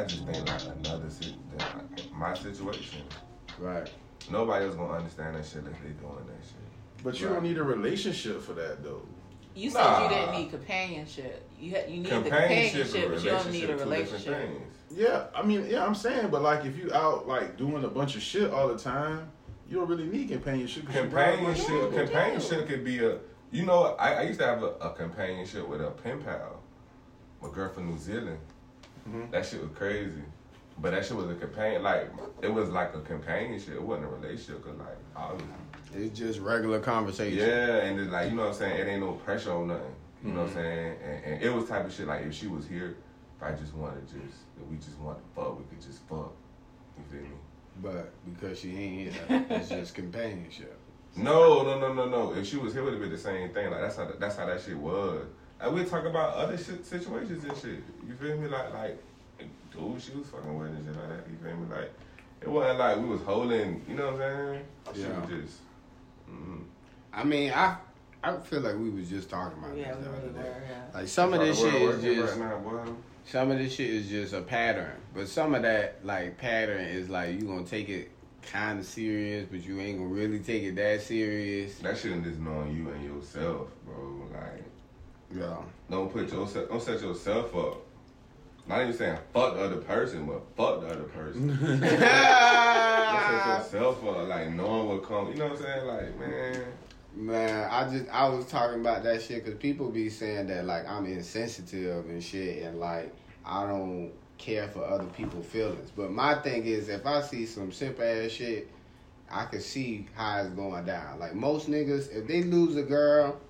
Man, I just think like another si- uh, my situation. Right. Nobody else gonna understand that shit if they doing that shit. But you Right. don't need a relationship for that though. You said Nah. you didn't need companionship. You ha- you need the Companionship, companionship, but you don't need a relationship. Yeah, I mean, yeah, I'm saying, but like if you out like doing a bunch of shit all the time, you don't really need companionship. 'cause you around a bunch of Companionship, companionship could be a. You know, I, I used to have a, a companionship with a pen pal, my girl from New Zealand. Mhm. That shit was crazy, but that shit was a companion. Like it was like a companionship. It wasn't a relationship. Cause like obviously, It's just regular conversation. yeah, and it's like you know what I'm saying. It ain't no pressure on nothing. You know what I'm Mhm. saying? And, and it was type of shit like if she was here, if I just wanted to just if we just wanted to fuck, we could just fuck. You feel me? But because she ain't here, it's just companionship. No, no, no, no, no. If she was here, it would have been the same thing. Like that's how that's how that shit was. Like we talk about other shit, situations and shit. You feel me? Like like dude, she was fucking with and shit like that. You feel me? Like it wasn't like we was holding. You know what I'm saying? She Yeah. was just. Mm, I mean, I I feel like we was just talking about Yeah, this we the other day. were. Yeah. Like some of this shit is just right now, some of this shit is just a pattern, but some of that like pattern is like you gonna take it kind of serious, but you ain't gonna really take it that serious. That shit is just knowing you and yourself, bro. Like Yeah. don't put yourself, don't set yourself up. Not even saying fuck the other person, but fuck the other person. Don't set yourself up, like knowing what comes. You know what I'm saying? Like, man. Man, I just I was talking about that shit because people be saying that like I'm insensitive and shit, and like I don't care for other people's feelings. But my thing is, if I see some simple ass shit, I can see how it's going down. Like most niggas, if they lose a girl,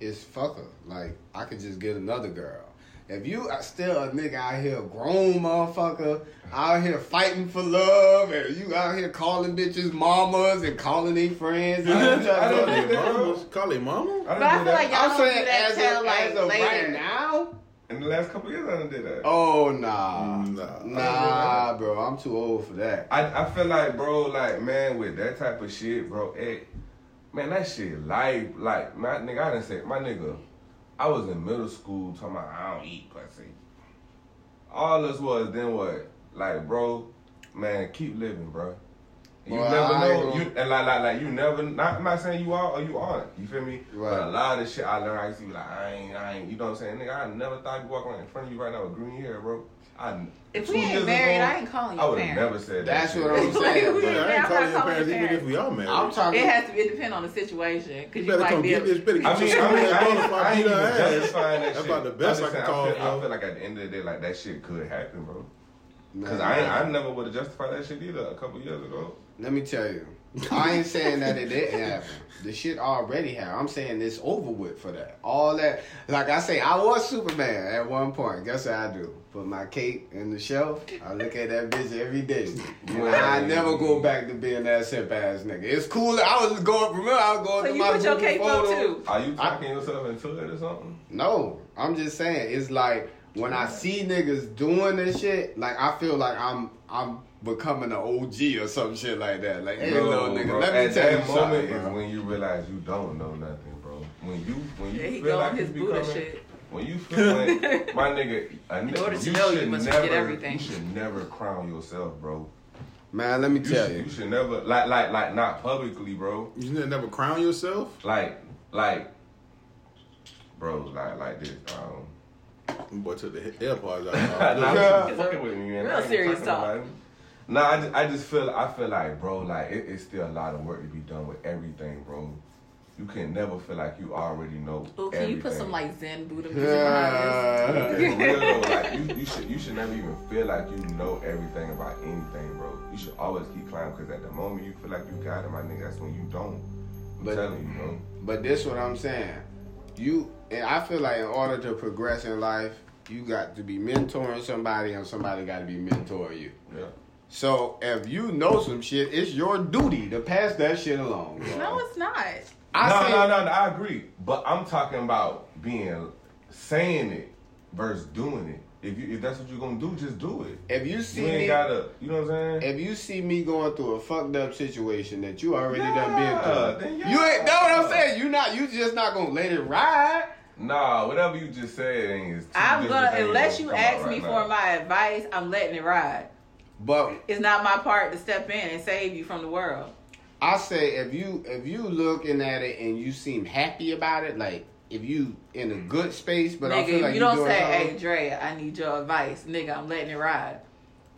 it's fuck her. Like I could just get another girl. If you are still a nigga out here, grown motherfucker, out here fighting for love, and you out here calling bitches mamas and calling their friends, I didn't- I Call didn't their do that, mama. Call their mama. I But I done feel did like y'all I'm don't do saying that as till of, like as of later. right now. In the last couple years, I done did that. Oh nah, Nah. nah, bro. I'm too old for that. I, I feel like, bro, like, man, with that type of shit, bro, it, man, that shit life, like, my nigga, I didn't say, my nigga, I was in middle school talking about I don't eat pussy. All this was then what? Like, bro, man, keep living, bro. You Well, never know, you and like, like, like, you never. Not, I'm not saying you are or you aren't. You feel me? Right. But a lot of shit I learned, I used to be like, I ain't, I ain't. You know what I'm saying, nigga? I never thought you walking around in front of you right now with green hair, bro. I. If we ain't married, ago, I ain't calling you. Parents. I would have never said that. That's shit. what I'm saying. We- But I ain't calling not your calling parents even if we are married. I'm talking. It has to be it depend on the situation because You you, better might come be. get this. Better I mean, I mean, shit I ain't, on if I I ain't even justifying that That's about the best I'm I can call I feel, I feel like at the end of the day, like that shit could happen, bro. Cause I I never would have justified that shit either a couple years ago. Let me tell you, I ain't saying that it didn't happen. The shit already happened. I'm saying it's over with for that. All that, like I say, I was Superman at one point. Guess what I do? Put my cape in the shelf. I look at that bitch every day. And I never go back to being that simp ass nigga. It's cool. I was going. Remember, I was going So to you my put your Google cape up photos. too. Are you I- talking yourself into it or something? No, I'm just saying it's like when I see niggas doing this shit, like I feel like I'm I'm becoming an OG or some shit like that. Like, hey, No, little nigga, bro. let me At tell you that something, moment bro. is when you realize you don't know nothing, bro. When you when you Yeah, he feel like on his you Buddha becoming, shit. when you feel like my nigga, a In order to you know, you should must never, forget everything. You should never crown yourself, bro. Man, let me You tell should, you. you should never like like like not publicly, bro. You should never crown yourself. Like like, bro, like like this. Um, Boy took the AirPods nah, out. I'm just fucking with me, man. Real serious talking talk. About it. Nah, I just, I just feel I feel like, bro, like it, it's still a lot of work to be done with everything, bro. You can never feel like you already know. Ooh, can you put everything. some like Zen Buddha music behind For this? real though, like you, you should you should never even feel like you know everything about anything, bro. You should always keep climbing because at the moment you feel like you got it, my nigga, that's when you don't. I'm But- telling you, bro. But this what I'm saying. You and I feel like in order to progress in life, you got to be mentoring somebody and somebody got to be mentoring you. Yeah. So if you know some shit, it's your duty to pass that shit along. bro. No, it's not. I no, say- no, no, no, I agree. But I'm talking about being saying it versus doing it. If you if that's what you're gonna do, just do it. If you see You ain't me, gotta you know what I'm saying? if you see me going through a fucked up situation that you already done Yeah, been through, then you ain't. Know what I'm saying? You not. You just not gonna let it ride. Nah, whatever you just said ain't is. I'm gonna unless you come out ask me right for my advice, I'm letting it ride. But It's not my part to step in and save you from the world. I say if you if you looking at it and you seem happy about it, like if you in a good space, but I nigga, feel like you you don't say, "Hey, Dre, I need your advice." Nigga, I'm letting it ride.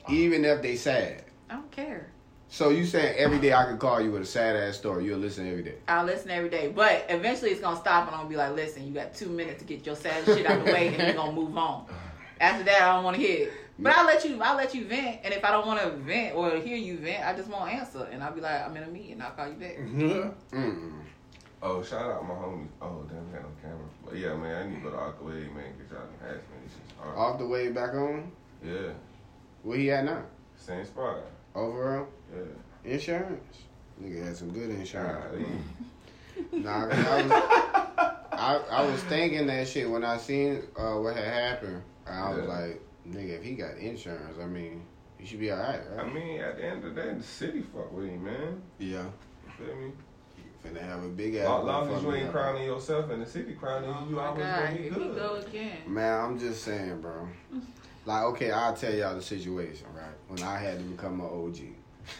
even if they sad. I don't care. So you saying every day I could call you with a sad ass story, you'll listen every day. I'll listen every day, but eventually it's gonna stop, and I'm gonna be like, "Listen, you got two minutes to get your sad shit out of the way, and we're gonna move on." After that, I don't want to hear it. But I'll let you. I'll let you vent, and if I don't want to vent or hear you vent, I just won't answer, and I'll be like, "I'm in a meeting. I'll call you back." Mm. Oh, shout out my homie. Oh, damn, we got no camera. But yeah, man, I need to go to way, man, because y'all done asked me. This shit's hard. Off the way back on, Yeah, where he at now? same spot. Overall Yeah. insurance. Nigga had some good insurance. Golly. Nah, 'cause I was, I, I was thinking that shit when I seen uh, what had happened. I was Yeah. like, nigga, if he got insurance, I mean, he should be alright, right? I mean, at the end of the day, the city fuck with him, man. Yeah. You feel me? Finna have a big ass. Long, long as you ain't crowning yourself and the city crowning Oh you, you oh my always God, gonna be here we good. go again. Man, I'm just saying, bro. Like, okay, I'll tell y'all the situation, right? When I had to become an OG.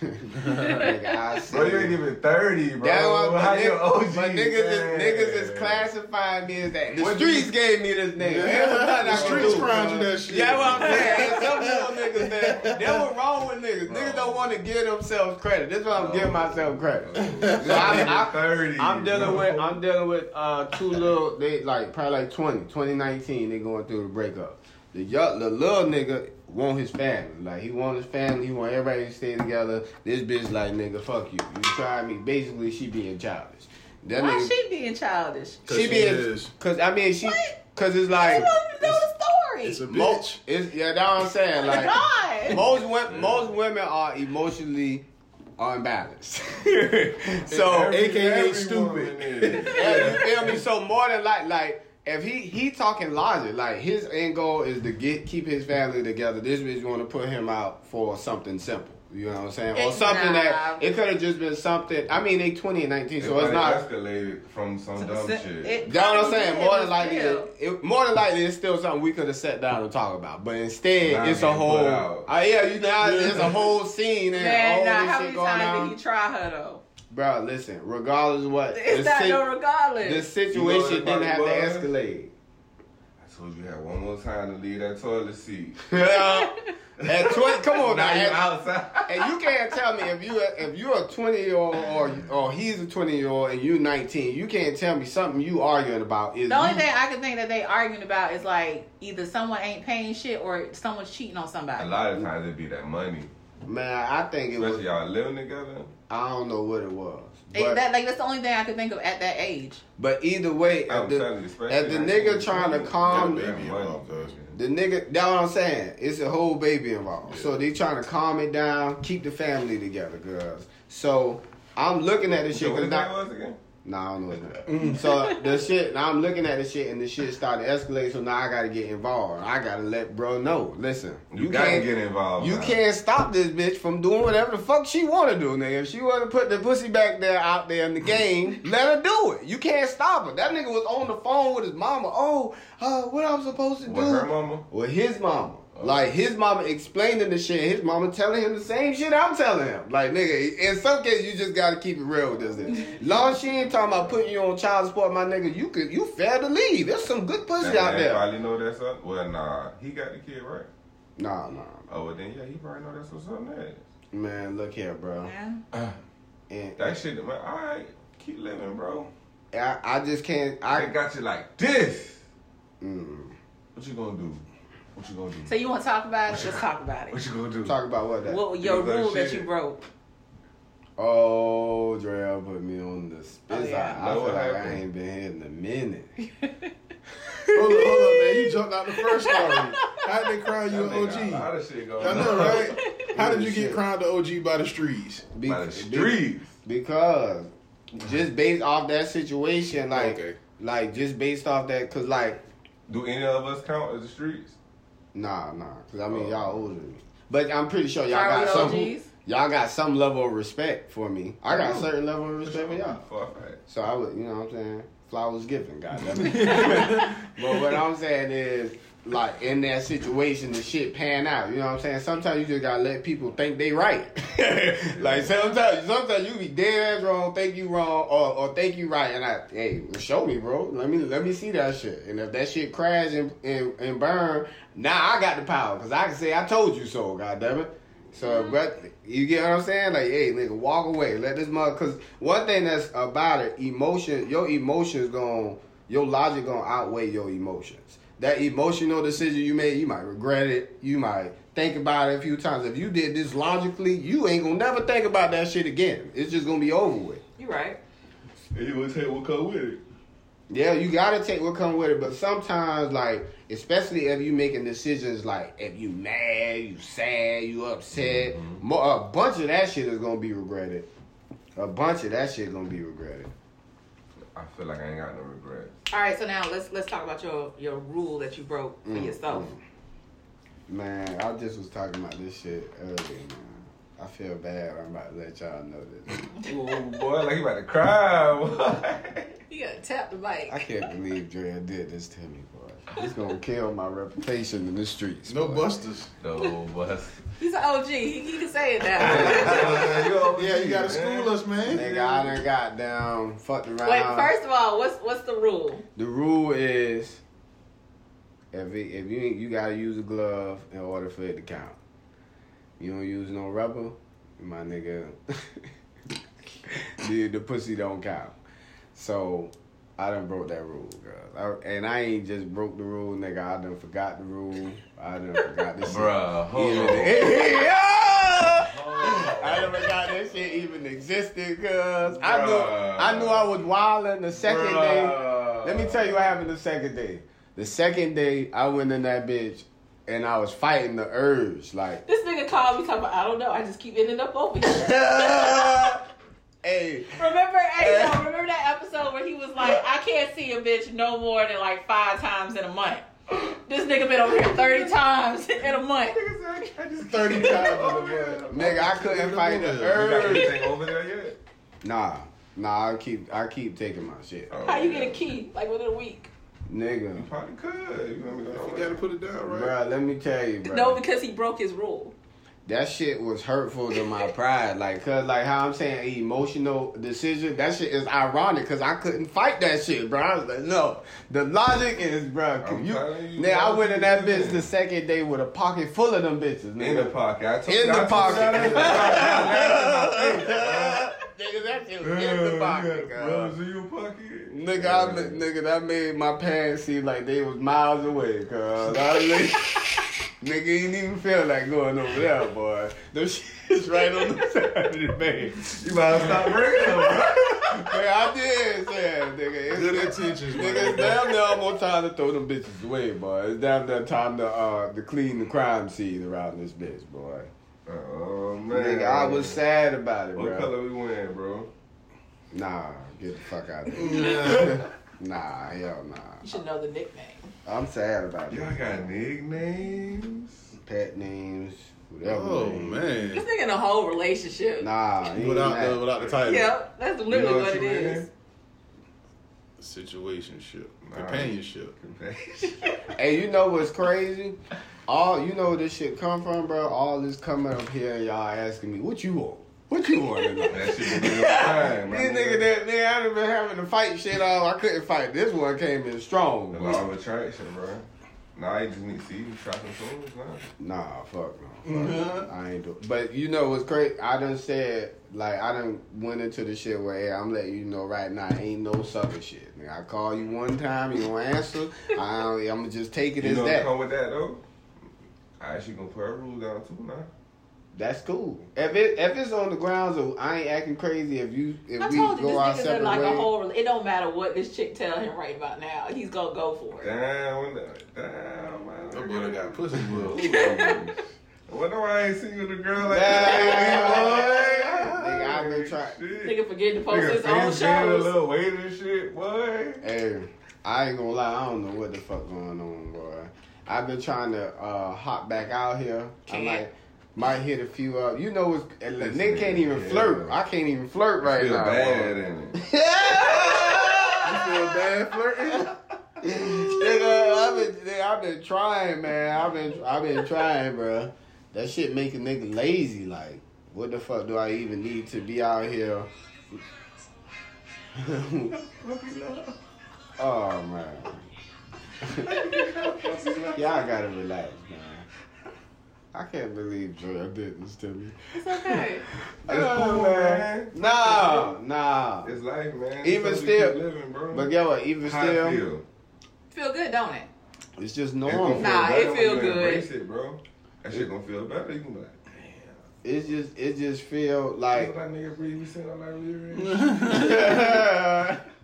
Nigga, Bro, you ain't even 30, bro. That was How you OG? my niggas is niggas is classifying me as that. The What streets you- gave me this name. Yeah. There was nothing I The streets crowned you that shit. Yeah, what I'm saying. Some little niggas that that was wrong with niggas. Niggas don't want to give themselves credit. This is why I'm giving myself credit. So I'm, I'm, 30. I'm dealing bro. with I'm dealing with uh two little they like probably like 20, 2019 they going through the breakup. The young, the little nigga want his family. Like he want his family, he want everybody to stay together. This bitch like nigga, fuck you. You tried me. Basically she being childish. That Why nigga, she being childish? Cause she she being is. cause I mean she What? cause it's I like want to know the story. It's a mo- bitch. it's yeah, that's what I'm saying. Like God. most women, most women are emotionally unbalanced. so, Every- AKA every stupid. woman is. yeah, you feel me? So more than like, like if he he talking logic, like his end goal is to get keep his family together. This bitch want to put him out for something simple. You know what I'm saying? Or something not. that it could have just been something. I mean, they 20 and 19, so it's not. escalated from some dumb So- shit. it- You know what I'm saying? More than likely, it, it- more than likely, it's still something we could have sat down and talked about. But instead, Now it's a whole. put. Uh, yeah, you know, it's a whole scene and Man, all now this how shit many going times on. did he try her though? Bro, listen. Regardless of what, It's the not si- no regardless. the situation You know didn't have the to fuck it was? escalate. I told you had one more time to leave that toilet seat. Yeah. At 20, come on now. now you At- outside. and you can't tell me if you if you're a 20 year old or or he's a 20 year old and you 19, you can't tell me something you arguing about is the only you- thing I can think that they arguing about is like either someone ain't paying shit or someone's cheating on somebody. A lot of times it'd be that money. Man. I think it was. Especially y'all living together. I don't know what it was, It- but, that like that's the only thing I could think of at that age. but either way, I'm if the, telling you, especially the nigga trying to calm that baby involved. The nigga, that's what I'm saying. It's a whole baby involved. So they trying to calm it down, keep the family together, girls. So I'm looking at this So shit what because his name now, was again? Nah, I don't know name. So the shit, now I'm looking at the shit and the shit started to escalate. So now I got to get involved. I got to let bro know. Listen, You, gotta can't get involved. you now. can't stop this bitch from doing whatever the fuck she want to do, nigga. If she want to put the pussy back there out there in the game, let her do it. You can't stop her. That nigga was on the phone with his mama. Oh, uh, what I'm supposed to With do? her mama? With his mama. Like his mama explaining the shit, his mama telling him the same shit I'm telling him. Like nigga, in some cases you just gotta keep it real with this. Nigga. Long as she ain't talking about putting you on child support, my nigga, you could you fair to leave. There's some good pussy That out man there. probably know that's up. Well, nah. He got the kid, right? Nah, nah. Oh, well, then, yeah, he probably know that's what's up next. Man, look here, bro. Yeah. And That shit, man, all right. Keep living, bro. I, I just can't I I got you like this. mm, What you gonna do? What you gonna do? So you want to talk about it? Let's talk about it. What you gonna do? talk about what that. What your rule that you broke? Oh, Drell put me on the spit. Oh, yeah. I, I Know feel what like I ain't been here in a minute. Hold up, hold up, man. You jumped out the first story. How did they crown you That an nigga got A lot OG? of shit going I know, right? How did you get crowned the OG by the streets? Be- By the be- streets. because just based off that situation, like, Okay. like just based off that, cause like, Do any of us count as the streets? Nah, nah, cause I mean Oh. y'all older than me, but I'm pretty sure y'all Are we got some, OGs? y'all got some level of respect for me. I got a mm. certain level of respect for y'all. For a. So I would, you know what I'm saying? flowers given, goddamn. but what I'm saying is, like in that situation, the shit pan out. You know what I'm saying? Sometimes you just gotta let people think they right. like sometimes, sometimes you be dead ass wrong, think you wrong, or, or think you right, and I, hey, show me, bro. Let me let me see that shit. And if that shit crash and and, and burn, now I got the power because I can say I told you so. Goddamn it. So, mm-hmm. but you get what I'm saying? Like, hey, nigga, walk away. Let this mother. Cause one thing that's about it, emotion. Your emotions going, your logic gonna outweigh your emotions. That emotional decision you made, you might regret it. You might think about it a few times. If you did this logically, you ain't gonna never think about that shit again. It's just gonna be over with. You right. And you would take what come with it. Yeah, you gotta take what come with it, but sometimes, like, especially if you making decisions, like if you mad, you sad, you upset, mo- a bunch of that shit is gonna be regretted. A bunch of that shit gonna be regretted. I feel like I ain't got no regrets. All right, so now let's let's talk about your your rule that you broke for Mm, yourself. Man, I just was talking about this shit earlier, man. I feel bad. I'm about to let y'all know this. Ooh, boy, like you about to cry. Boy. You gotta tap the mic. I can't believe Dre did this to me, boy. He's gonna kill my reputation in the streets. No boy. busters. No, but He's an OG. He, he can say it now. Yeah, you gotta school us, man. Nigga, I done got down, fucked around. Wait, first of all, what's what's the rule? The rule is if it, if you you gotta use a glove in order for it to count. You don't use no rubber, my nigga. the, the pussy don't count. So I done broke that rule, girl. I, and I ain't just broke the rule, nigga. I done forgot the rule. I done forgot this shit. Bruh, hold Even- on. Yeah! on. I never got that shit even existed, cause I knew I knew I was wilding the second day. Let me tell you what happened the second day. The second day I went in that bitch and I was fighting the urge, like This nigga called me talking about, I don't know, I just keep ending up over here. Hey, remember, hey, yo, remember that episode where he was like, I can't see a bitch no more than like five times in a month. This nigga been over here 30 times in a month. Thirty times in a month. nigga, I couldn't fight the You got urge. anything over there yet? Nah, nah, I keep I keep taking my shit. Oh, How you get a key? Like within a week? Nigga. You probably could. You know what I mean? You gotta put it down, right? Bruh, let me tell you, bro. No, because he broke his rule. That shit was hurtful to my pride. Like, cause like how I'm saying emotional decision, that shit is ironic because I couldn't fight that shit, bro. I was like, no. The logic is, bro, you, you, now I went in that bitch the second day with a pocket full of them bitches, In the pocket. I told In you, the I pocket. you that in the pocket. Nigga, that shit was in the pocket, Bro, girl. was in your pocket? Nigga, I, nigga, that made my pants seem like they was miles away, cuz. I was like, nigga, ain't even feel like going over there, boy. Those shit's right on the side of the bed. You might have stopped bringing them, bro. Nigga, I did say it, nigga. It's, Good it's- intentions, Nigga, man. it's damn near almost time to throw them bitches away, boy. It's damn near time to uh to clean the crime scene around this bitch, boy. Oh, man. Nigga, I was sad about it, What bro. color we wearing, bro? Nah, get the fuck out of here. nah, hell nah. You should know the nickname. I'm sad about it. Y'all got nicknames? Pet names, whatever. Oh name. man. This nigga in a whole relationship. Nah, he Without the without the title. Yep, that's You literally know what it you is. in? Situationship. Nah. Companionship. Hey, you know what's crazy? All you know where this shit come from, bro. All this coming up here, and y'all asking me, what you want? What you want tonight? That shit been your time, These nigga that nigga I done been having to fight shit off. I couldn't fight. This one came in strong. The law of attraction, bro. Nah, you just need to see you try some fools, nah. Nah, fuck no. Fuck no. Mm-hmm. I ain't do. But you know what's crazy? I done said like I done went into the shit where hey, I'm letting you know right now, ain't no sucker shit. I call you one time, you don't answer. I don't, I'm gonna just take it You as know what that. come with that, though? I actually gonna put a rule down, too, now. That's cool. If it if it's on the grounds of I ain't acting crazy, if you if I we told you go this our nigga's in separate like a ways, whole. It don't matter what this chick tell him right about now. He's gonna go for it. Damn, when the, damn, man. That boy got pussy wolf. What do I ain't seen you with a girl like that? Nigga, I've been trying- Nigga forget to post Nigga, his own face gain a little weight and shit, boy. Hey, I ain't gonna lie, I don't know what the fuck going on, boy. I've been trying to uh, hop back out here. I Can't. might might hit a few up. You know, it's, and This Nick can't even yeah. flirt. I can't even flirt right Feel now. bad boy. in it. Yeah. feel bad flirting. nigga, I've been, I've been trying, man. I've been, I've been trying, bro. That shit make a nigga lazy. Like, what the fuck do I even need to be out here? oh man. Y'all gotta relax, man. I can't believe Joy did this to me. It's okay. It's oh, cool, man. No, no. It's life, man. Even That's still- living, bro. But get what? Even How still, feel. Feel good, don't it? it's just normal. gonna Nah, it feel good. Embrace it, bro. That shit gonna feel better. You can be like, damn. It's just, it just feel like. Like, that nigga breathe, we sitting on like real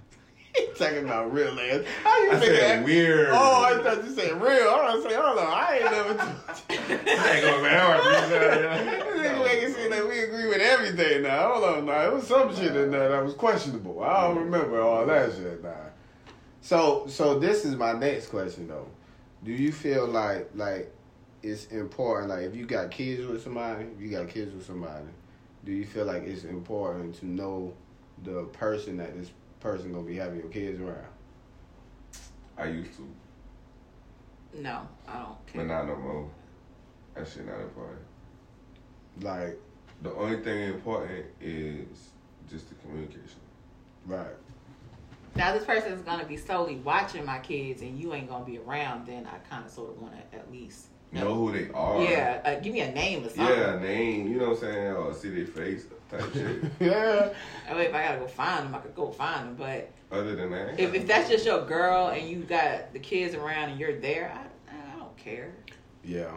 Talking about real ass. How you I said that? weird. Oh, I thought you said real. I was saying, hold on, I ain't never. I ain't. I wanna This nigga it seem we agree with everything now. Hold on, now. It was some shit in there that was questionable. I don't remember all that shit now. So, so this is my next question though. Do you feel like like it's important? Like, if you got kids with somebody, if you got kids with somebody, do you feel like it's important to know the person that this person gonna be having your kids around? I used to, No, I don't but not no more. That shit not important. Like, The only thing important is just the communication. right. Now this person is gonna be solely watching my kids, and you ain't gonna be around. Then I kind of sort of want to at least Know who they are. Yeah, uh, give me a name or something. Yeah, name. You know what I'm saying? Or see their face type shit. Yeah. I mean, if I gotta go find them, I could go find them. But Other than that, if, if that's just your girl and you got the kids around and you're there, I, I don't care. Yeah.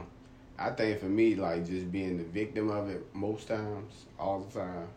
I think for me, like just being the victim of it most times, all the time.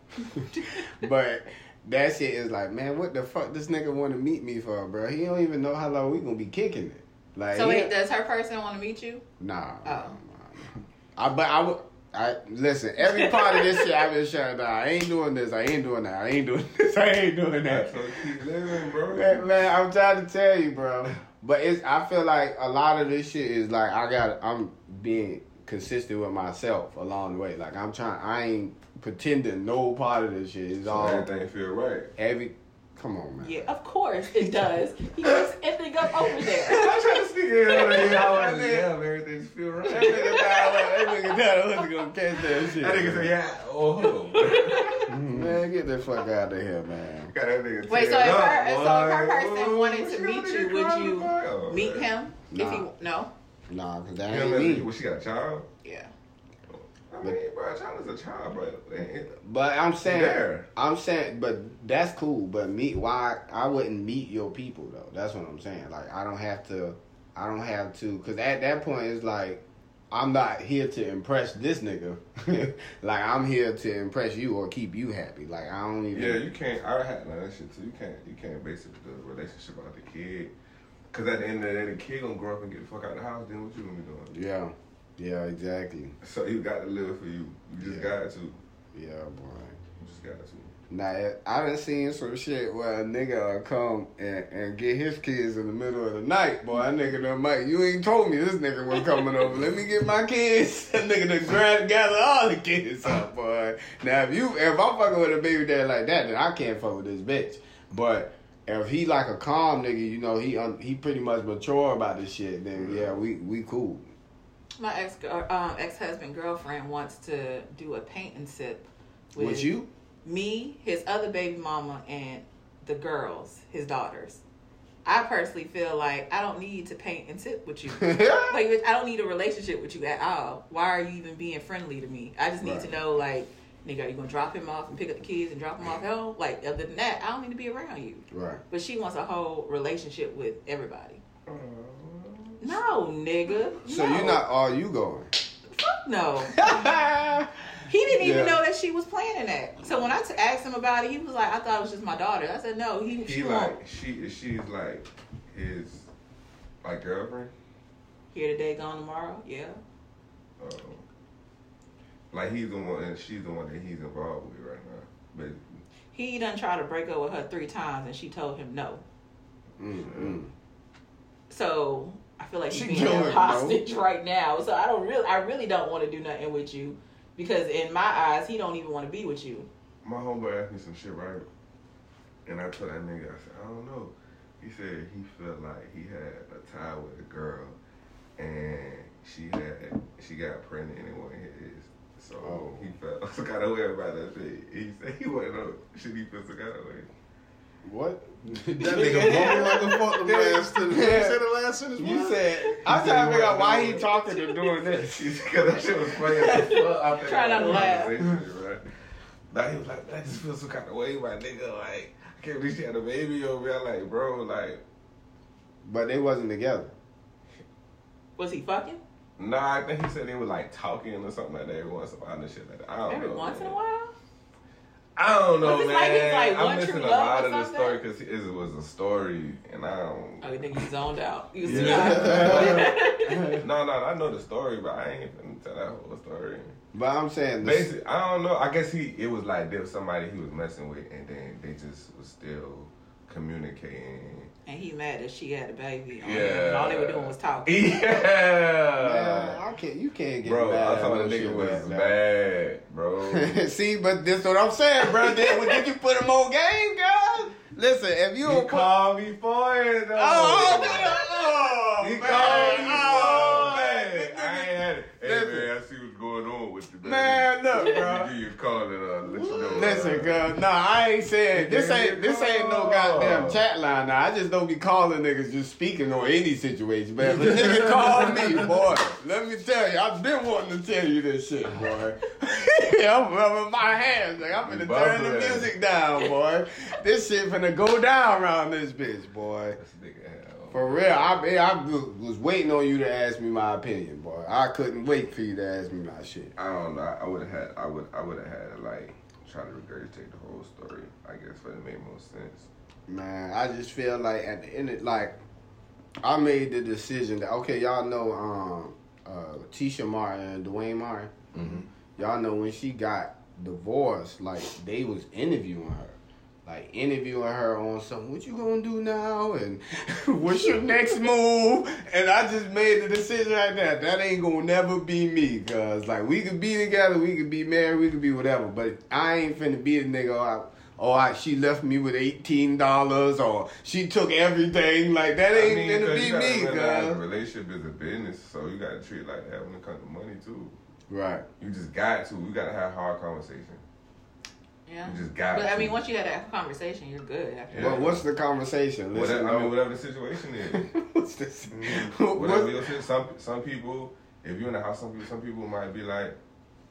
but that shit is like, man, what the fuck this nigga want to meet me for, bro? He don't even know how long we gonna be kicking it. Like, So he- wait, does her person want to meet you? nah. Oh. nah, nah. I but I would. I listen. Every part of this shit I've been shutting down. I ain't doing this. I ain't doing that. I ain't doing this. I ain't doing that. keep living, bro. Man, man, I'm trying to tell you, bro. But it's I feel like a lot of this shit is like I got I'm being consistent with myself along the way. Like I'm trying I ain't pretending no part of this shit. It's So all everything feel right. every come on man. Yeah, of course it does. he makes everything up over there. I'm trying to sneak it in on you. How I That nigga- yeah, everything just feel right. That nigga thought that nigga thought I wasn't gonna catch that shit. That nigga say, yeah. Oh. Mm-hmm. Man, get the fuck out of here, man. Got that nigga Wait, so if up, her, so if her person Oh, wanted to meet you, would you about it. Meet man. him? If he no, Nah, cause that ain't me. well, she got a child. yeah. I mean, bro, a child is a child, bro. But I'm saying, There. I'm saying, but that's cool. But meet why I wouldn't meet your people though. That's what I'm saying. Like I don't have to, I don't have to, because at that point it's like I'm not here to impress this nigga. like I'm here to impress you or keep you happy. Like I don't even. Yeah, you can't. I had like, that shit too. You can't. You can't base it the relationship on the kid. Cause at the end of the day, the kid gonna grow up and get the fuck out of the house. Then what you gonna be doing? yeah, yeah, exactly. So you got to live for you. You just Yeah. got to. Yeah, boy. You just got to. Now I done seen some shit where a nigga will come and, and get his kids in the middle of the night. Boy, that nigga done might you ain't told me this nigga was coming over. Let me get my kids. That nigga done grab, gather all the kids up, boy. Now if you if I'm fucking with a baby dad like that, then I can't fuck with this bitch. But if he like a calm nigga, you know, he he pretty much mature about this shit, then yeah, we we cool. My ex um, ex husband girlfriend wants to do a paint and sip with, With you? me, his other baby mama, and the girls, his daughters. I personally feel like I don't need to paint and sip with you. like I don't need a relationship with you at all. Why are you even being friendly to me? I just need to know like, nigga, are you gonna drop him off and pick up the kids and drop them off home? Like other than that, I don't need to be around you. Right. But she wants a whole relationship with everybody. Uh, No, nigga. So no. you not are you going? Fuck no. He didn't even Yeah. know that she was planning that. So when I t- asked him about it, he was like, "I thought it was just my daughter." I said, "No, he, he she like won't she. She's like his like girlfriend. here today, gone tomorrow." Yeah, Uh, like he's the one, and she's the one that he's involved with right now. But he done tried to break up with her three times, and she told him no. Mm-mm. So I feel like She he's being told held him no. hostage right now. So I don't really, I really don't want to do nothing with you because in my eyes, he don't even want to be with you. my homeboy asked me some shit, right? And I told that nigga, I said, I don't know. he said he felt like he had a tie with a girl, and she had she got pregnant and it wasn't his. So Oh. he felt some kind of way about that shit. He said he wasn't know should he feel some kind of way. What? That nigga bumping like a fucking the last sentence. What you said the last sentence You was? said I'm trying to figure out why he talking and doing this. Because that shit was funny as fuck. I think Try not to laugh. was right? Now he was like, I just feel some kind of way, my nigga. Like, I can't believe she had a baby over here. I'm like, bro, like, But they wasn't together. Was he fucking? nah, I think he said they was like talking or something like that every once in a while and shit like that. I don't Every know. once in a while? I don't know, Was man. like like, I'm missing a lot of the story because it was a story, and I don't. Oh, you think he zoned out? He was Yeah. no, no, I know the story, but I ain't finna tell that whole story. But I'm saying the, Basically, I don't know. I guess he it was like there was somebody he was messing with, and then they just was still communicating. And he mad that she had a baby. on Yeah. him, And all they were doing was talking. man, Yeah, I can't. You can't get bro. mad. I at thought no the nigga shit was like that. bad, bro. See, but this what I'm saying, bro. Did, well, did you put him on game, girl? Listen, if you he don't put, called me for it though. oh, oh, oh he man, called me oh, for man. I ain't had it. Hey Listen. man, I see what's going on with you, baby. Man, look, bro. give you a call and uh, let you know. Listen, uh, girl. Nah, I ain't saying this ain't this ain't no goddamn chat line. Now I just don't be calling niggas just speaking on any situation. But nigga call me, boy, let me tell you, I've been wanting to tell you this shit, boy. yeah, I'm rubbing my hands like I'm gonna turn the music down, boy. This shit finna go down around this bitch, boy. This nigga. For real, I, I was waiting on you to ask me my opinion, boy. I couldn't wait for you to ask me my shit. I don't know. I would have had. I would. I would have had to like try to regurgitate the whole story. I guess, but it made more sense. Man, I just feel like at the end, of, like I made the decision that okay, y'all know um, uh, Tisha Martin and Duane Martin. Mm-hmm. Y'all know when she got divorced, like they was interviewing her, like interviewing her on something. What you gonna do now? And what's your next move? And I just made the decision like that. That ain't gonna never be me, cause like we could be together, we could be married, we could be whatever. But I ain't finna be a nigga. Oh, I, Oh, I, she left me with eighteen dollars, or she took everything. Like that ain't I mean, gonna be me, girl. relationship is a business, so you gotta treat it like that when it comes to money too. Right. You just got to. You gotta have hard conversation. Yeah. You just got. But I mean, once you had that conversation, you're good after Yeah. But what's the conversation? Listen, whatever, I mean, whatever the situation is. what's this? Mm-hmm. whatever What- your shit. Some some people, if you're in the house, some people, some people might be like,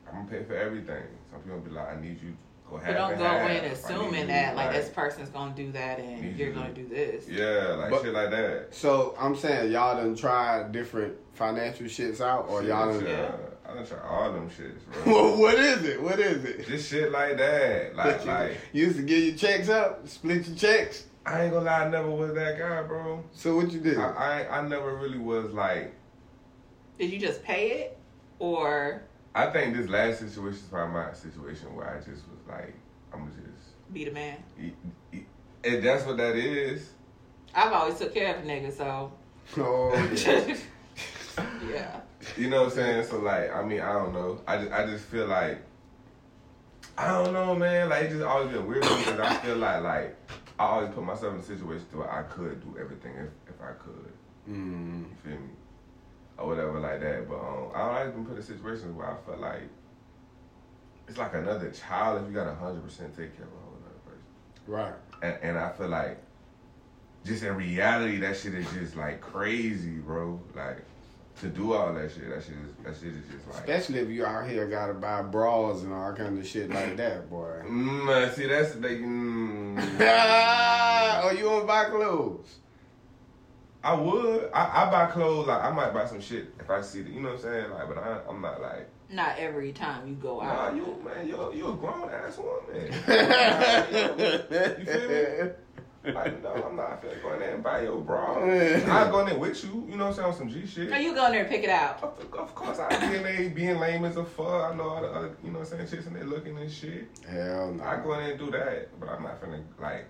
"I'm gonna pay for everything." Some people be like, "I need you to go half But don't go half. in I need assuming that like this person's gonna do that and you're you gonna do this. Yeah, like But- shit like that. So I'm saying y'all done tried different financial shits out, or Shit, y'all done. shit, Yeah. I done tried all them shits, bro. Well, what is it? What is it? Just shit like that. Like, Split your- like you used to get your checks up, split your checks. I ain't gonna lie, I never was that guy, bro. So what you did? I, I I never really was like. Did you just pay it or I think this last situation is probably my situation where I just was like, I'm gonna just. be the man? Eat, eat. And that's what that is. I've always took care of a nigga, so oh yeah. yeah. You know what I'm saying? So like, I mean, I don't know. I just I just feel like. I don't know, man. Like it just always been weird because I feel like like I always put myself in a situation where I could do everything if if I could. Mm. You feel me? Or whatever like that. But um, I don't like been put in situations where I felt like it's like another child if you got hundred percent take care of a whole other person. Right. And and I feel like just in reality that shit is just like crazy, bro. Like to do all that shit, that shit is that shit is just like Especially if you out here gotta buy bras and all kind of shit like that, boy. Mm, see that's the mm, oh, you want to buy clothes? I would. I, I buy clothes like I might buy some shit if I see it. You know what I'm saying? Like, but I, I'm not like. Not every time you go out. Nah, out. you man, you you a grown ass woman. you feel me? Like, no, I'm not finna go in there and buy your bra. I go in there with you. You know what I'm saying? On some G shit. Or you going there and pick it out. Of, of course, I be in there being lame as a fuck. I know all the other, you know what I'm saying, chicks in there looking and shit. Hell no. I go in there and do that, but I'm not finna like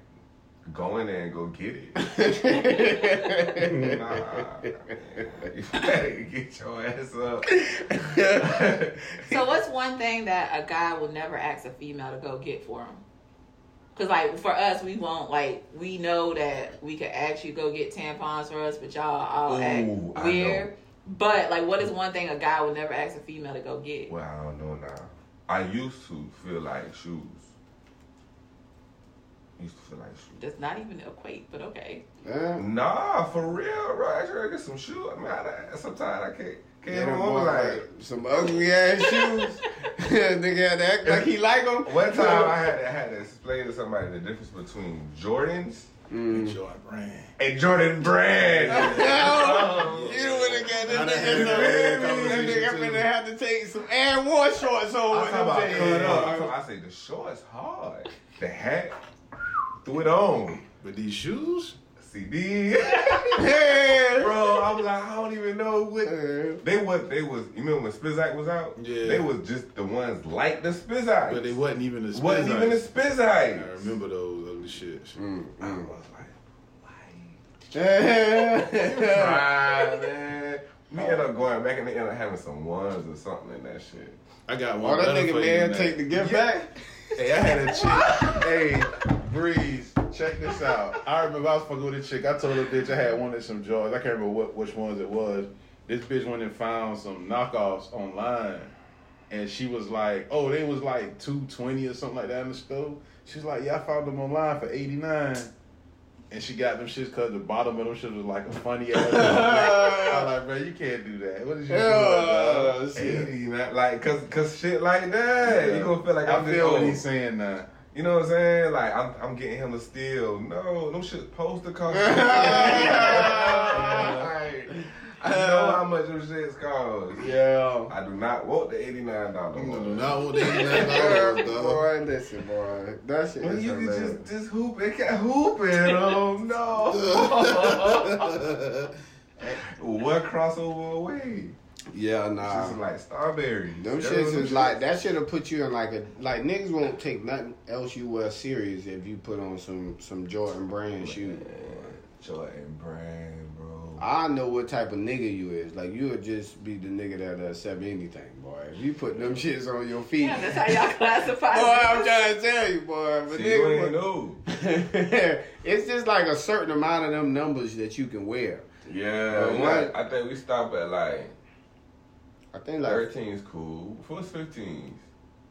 go in there and go get it. nah, you better get your ass up. So what's one thing that a guy will never ask a female to go get for him? Cause like for us, we won't like we know that we could actually go get tampons for us, but y'all all Ooh, act weird. But like, what is one thing a guy would never ask a female to go get? Well, I don't know now. I used to feel like shoes. Used to feel like shoes. Does not even equate, but okay. Yeah. Nah, for real, bro. I should get some shoes. I mean, I, sometimes I can't. Can't Yeah, them like. some ugly ass shoes. Nigga had to act like he like them. One time I had to, I had to explain to somebody the difference between Jordans Mm. Jordan brand. and Jordan Brand. No, you would have got this I done had nigga that some. conversation This nigga too. finna have to take some Air One shorts on. I'm talking about cut I'm I say the shorts hard. The hat, threw it on. But these shoes, CD. Yeah. Bro, I was like, I don't even know what. They was, they was, you remember when Spizike was out? Yeah. They was just the ones like the Spizike. but they wasn't even the wasn't even the Spizikes. Spizike. I remember those ugly shits. Mm, I mm. was like, why? Yeah. Try, man. We end up going back and they end up having some ones or something in that shit. I got Oh, one. that nigga man take that. the gift Yeah. back. Hey, I had a chick. hey, Breeze, check this out. I remember I was fucking with a chick. I told her bitch I had one wanted some Jordans. I can't remember what which ones it was. This bitch went and found some knockoffs online, and she was like, "Oh, they was like two twenty or something like that in the store." She's like, "Yeah, I found them online for eighty nine. And she got them shits because the bottom of them shits was like a funny ass. I'm like, bro, you can't do that. What is you Yeah, doing, dog? shit. 80, man. Like, cause, cause shit like that. Yeah. You gonna feel like I I'm just feel what he's saying now. You know what I'm saying? Like, I'm, I'm getting him to steal. No, them shit to cost. I know how much them shits cost. Yeah. I do not want the eighty-nine dollar I do one. not want the $89, dog. boy, listen, boy. That shit Well, is you can just just hoop it, can't hoop it. Oh no! One crossover away. Yeah, It's nah. just like strawberries. Them You know shits is like that should have put you in like a like niggas won't take nothing else you wear serious if you put on some some Jordan brand shoes. Jordan brand, bro. I know what type of nigga you is. Like you would just be the nigga that'll accept anything, boy. If you put them shits on your feet, Yeah, that's how y'all classify. boy, I'm trying to tell you, boy. But See, you ain't nigga, know. it's just like a certain amount of them numbers that you can wear. Yeah, But we what- I think we stop at like I think like 13 is cool. Before 15s.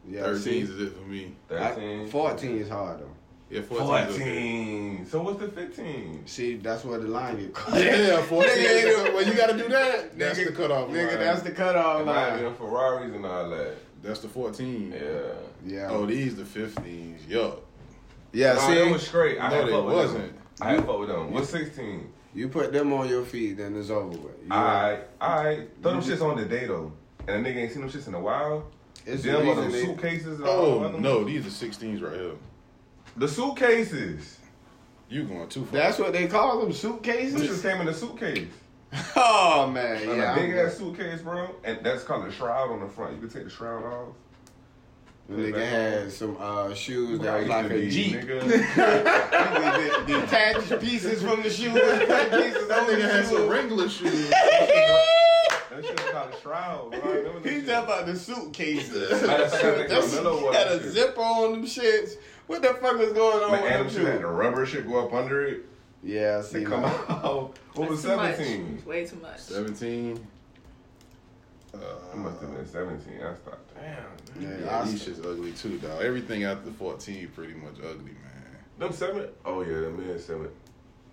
yeah, 13 is it for me. I- 13. fourteen is hard though. Yeah, 14. 14. So what's the 15? See, that's where the line get cut. Yeah, 14. Nigga, well, you got to do that. That's Nigga, the cutoff. Nigga, line. that's the cutoff It might line. be Ferraris and all that. That's the 14. Yeah. Yeah. Oh, these the 15s. Yo. yeah, Nah, see, that was straight. I No, had they fuck with wasn't. them. I had fuck with them. What's 16? you put them on your feet, then it's over with. You know? Alright, alright. Throw them shits on the day though. And a nigga ain't seen them shits in a while. It's them the them suitcases Oh, no, these are 16s right here. The suitcases. You going too far. That's what they call them, suitcases. shits suitcases. came in a suitcase. Oh man, On yeah. a big ass suitcase, bro. And that's called a shroud on the front. You can take the shroud off. The nigga had some uh, shoes that was like a jeep. nigga. the, detached pieces from the shoes, cut pieces that on nigga had some shoes. Wrangler shoes. That shit was called a shroud, bro. I remember that He shit. talking about the suitcases. Matter of fact, I think That's- Carmelo wore had that a zipper on them shits. What the fuck was going on Man, with and them them had the rubber shit go up under it. Yeah, see, They come now. out. What was That's too 17? Way too much. 17. Uh, It must have been 17. I thought, damn. Yeah, Yeah, I these st- shit's ugly too, dog. Everything after 14 pretty much ugly, man. Them seven? Oh, yeah, them is seven.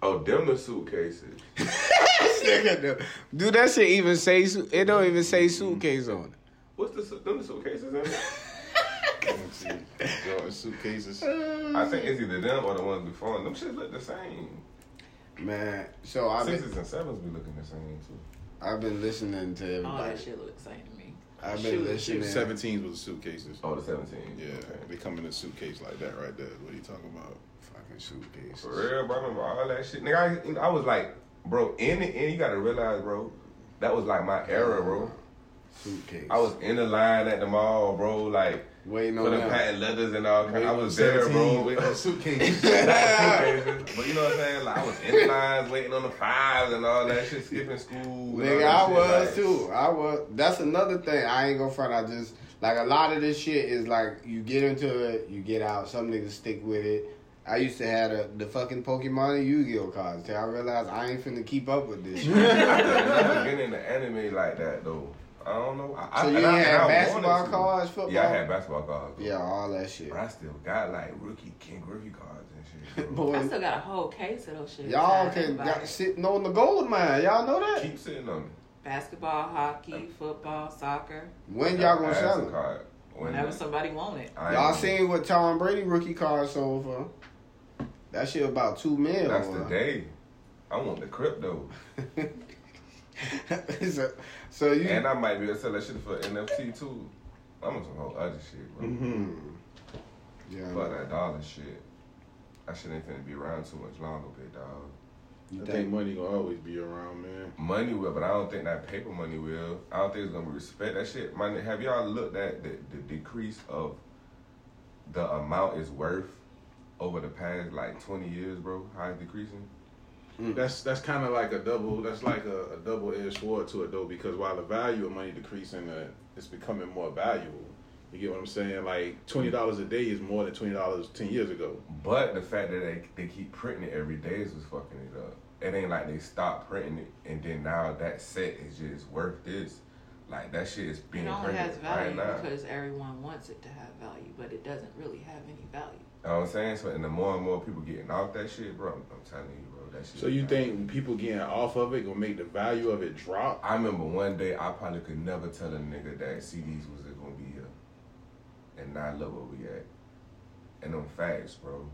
Oh, them the suitcases. This nigga do- Do that shit even say? It don't even say suitcase on it. What's the, them the suitcases in it? Let me. Jordan suitcases. I think it's either them or the ones before. Them shit look the same. Man, so I've been, Sixes and sevens be looking the same, too. I've been listening to All that shit look the same to me. I've been Shoot, listening. 17s was the suitcases. Oh, the 17. Yeah, Okay. they come in a suitcase like that right there. What are you talking about? Fucking suitcase. For real, bro. I remember all that shit. Nigga, I, I was like, bro, in the and you gotta realize, bro, that was like my era, bro. Suitcase. I was in the line at the mall, bro, like waiting for on the them. patent leathers and all kind. I was there, bro. Waiting on suitcases. but you know what I'm saying? Like I was in lines waiting on the fives and all that shit, skipping school. Nigga, I was like- too. I was. That's another thing. I ain't gonna front. I just like a lot of this shit is like you get into it, you get out. Some niggas stick with it. I used to have the, the fucking Pokemon and Yu-Gi-Oh cards till I realized I ain't finna keep up with this. shit. I could never get into anime like that though. I don't know. I, so I, you and ain't I- and I basketball to. cards, football? Yeah, I had basketball cards. though. Yeah, all that shit. But I still got like rookie Ken Griffey cards and shit. bro. I still got a whole case of those shit. y'all can think about got sitting on the gold mine. Y'all know that? Keep sitting on it. Basketball, hockey, football, soccer. When y'all gonna I sell some them? card. When Whenever somebody want it. I Y'all ain't- seen what Tom Brady rookie card sold for? That shit about two mil. That's the day. I want the crypto. so, so you And I might be able to sell that shit for NFT too. I'm on some whole other shit, bro. Mm-hmm. yeah, Fuck that dollar shit. That shit ain't finna be around too much longer, big dog. you I think think money gonna always be around, man. Money will, but I don't think that paper money will. I don't think it's gonna be respect. That shit, money. Have y'all looked at the, the decrease of the amount it's worth over the past like 20 years, bro? How it's decreasing? That's that's kind of like a double. That's like a, a double edged sword to it though, because while the value of money decreasing, uh, it's becoming more valuable. You get what I'm saying? Like twenty dollars a day is more than twenty dollars ten years ago. But the fact that they, they keep printing it every day is what's fucking it up. It ain't like they stopped printing it and then now that set is just worth this. Like that shit is being It only printed has value right now. because everyone wants it to have value, but it doesn't really have any value. You know what I'm saying? So and the more and more people getting off that shit, bro, I'm, I'm telling you, bro, that shit. So you think people getting off of it gonna make the value of it drop? I remember one day I probably could never tell a nigga that CDs was gonna be here, and now look where we at. And them facts, bro.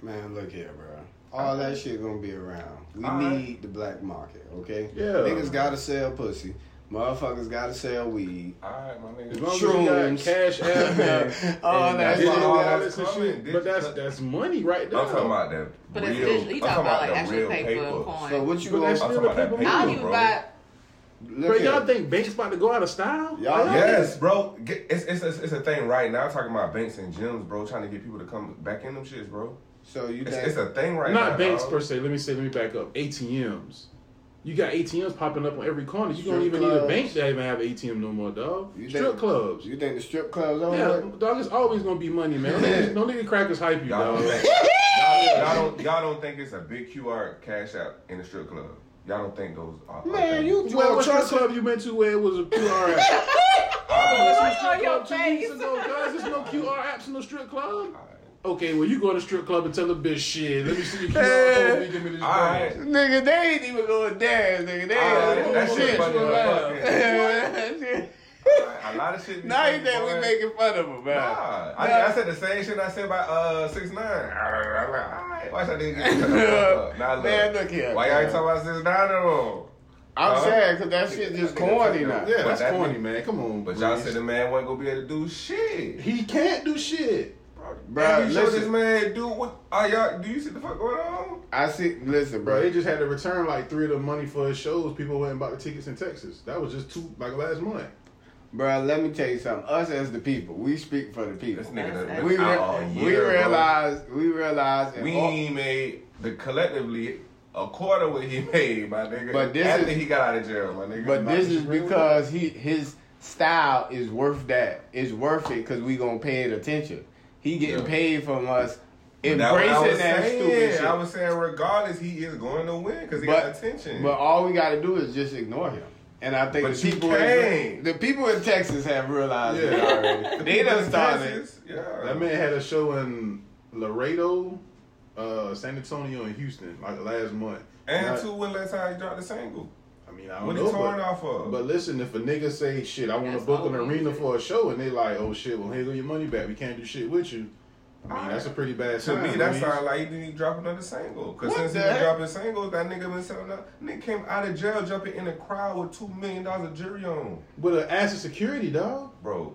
Man, look here, bro. All that shit gonna be around. We Alright. need the black market, okay? Yeah. Niggas gotta sell pussy. Motherfuckers gotta sell weed. All right, my As nigga. long as you got Shrooms. cash app, man. All And that that's shit. why all got- that's and coming. shit. But that's that's money right there. I'm talking about that. But real. it's digital. You talking talking about like actual real paper, and coin. So what you But gonna that's I'm still the about paper that I don't money. paper, even buy. look Bro, y'all think banks about to go out of style? Y'all- Like, Yes, bro. It's, it's, it's, it's a thing right now. talking about banks and gyms, bro. Trying to get people to come back in them shits, bro. So you It's, think it's a thing right now. Not banks dog. per se. Let me say. Let me back up. ATMs. You got ATMs popping up on every corner. You don't Strip even need a clubs. bank to even have an ATM no more, dog. You Strip think- clubs. you think the strip clubs over? Yeah, with? dog. It's always gonna be money, man. Don't niggas, don't nigga crackers hype you, Y'all dog. don't, think, y'all, y'all don't y'all don't think it's a big QR cash app in the strip club. Y'all don't think those are are Man, things. you Well, join what strip trust club you been to where it was a QR app? Alright, What's on your Two weeks face? ago, guys, there's no QR apps in the strip club. Alright. Okay, well you go to strip club and tell the bitch shit. Let me see your QR Hey. code. Give me this Alright. Nigga, they ain't even going dance, nigga. They Alright, ain't that doing shit shit. funny as A lot of shit. be now you think we making fun of him, man. Nah, I, Nah. I said the same shit I said about uh six nine. I'm like, alright, why should I get this? Now look, Man, look here, Why y'all man. talking about six nine no I'm Huh? saying because that shit just corny now. Yeah, But that's corny, man. Come on, But y'all said the man wasn't gonna be able to do shit. he can't do shit. Bro, Every show listen. this man do what? Are y'all? Do you see the fuck going on? I see. Listen, Bro, bro. he just had to return like three of the money for his shows. People went and bought the tickets in Texas. That was just two like last month. Bro, let me tell you something. Us as the people, we speak for the people. This nigga That's- We, out re- all we year, bro. realize, we realize, We all- made the collectively a quarter what he made, my nigga. But this after is- he got out of jail, my nigga. But this is because he his style is worth that. It's worth it because we gonna pay it attention. He getting Yeah. paid from us But that what I embracing that saying. stupid shit. I was saying, regardless, he is going to win because he but, got attention. but all we gotta do is just ignore him. And I think But the people in, the people in Texas have realized it Yeah. already. they done started. Texas, Yeah. That man had a show in Laredo, uh, San Antonio, and Houston like last month. and Not- two, when last time he dropped a single? I mean, I don't What know. he torn but, off of? but listen, if a nigga say shit, I want to book an arena music. for a show, and they like, oh shit, well here go your money back. We can't do shit with you. I mean, that's a pretty bad To sign. me, that Breeze. sounds like he didn't even drop another single. Because What since he the been heck? dropping singles, that nigga been selling up. Nigga came out of jail jumping in a crowd with $2 million of jury on. with an ass of security, dog. Bro,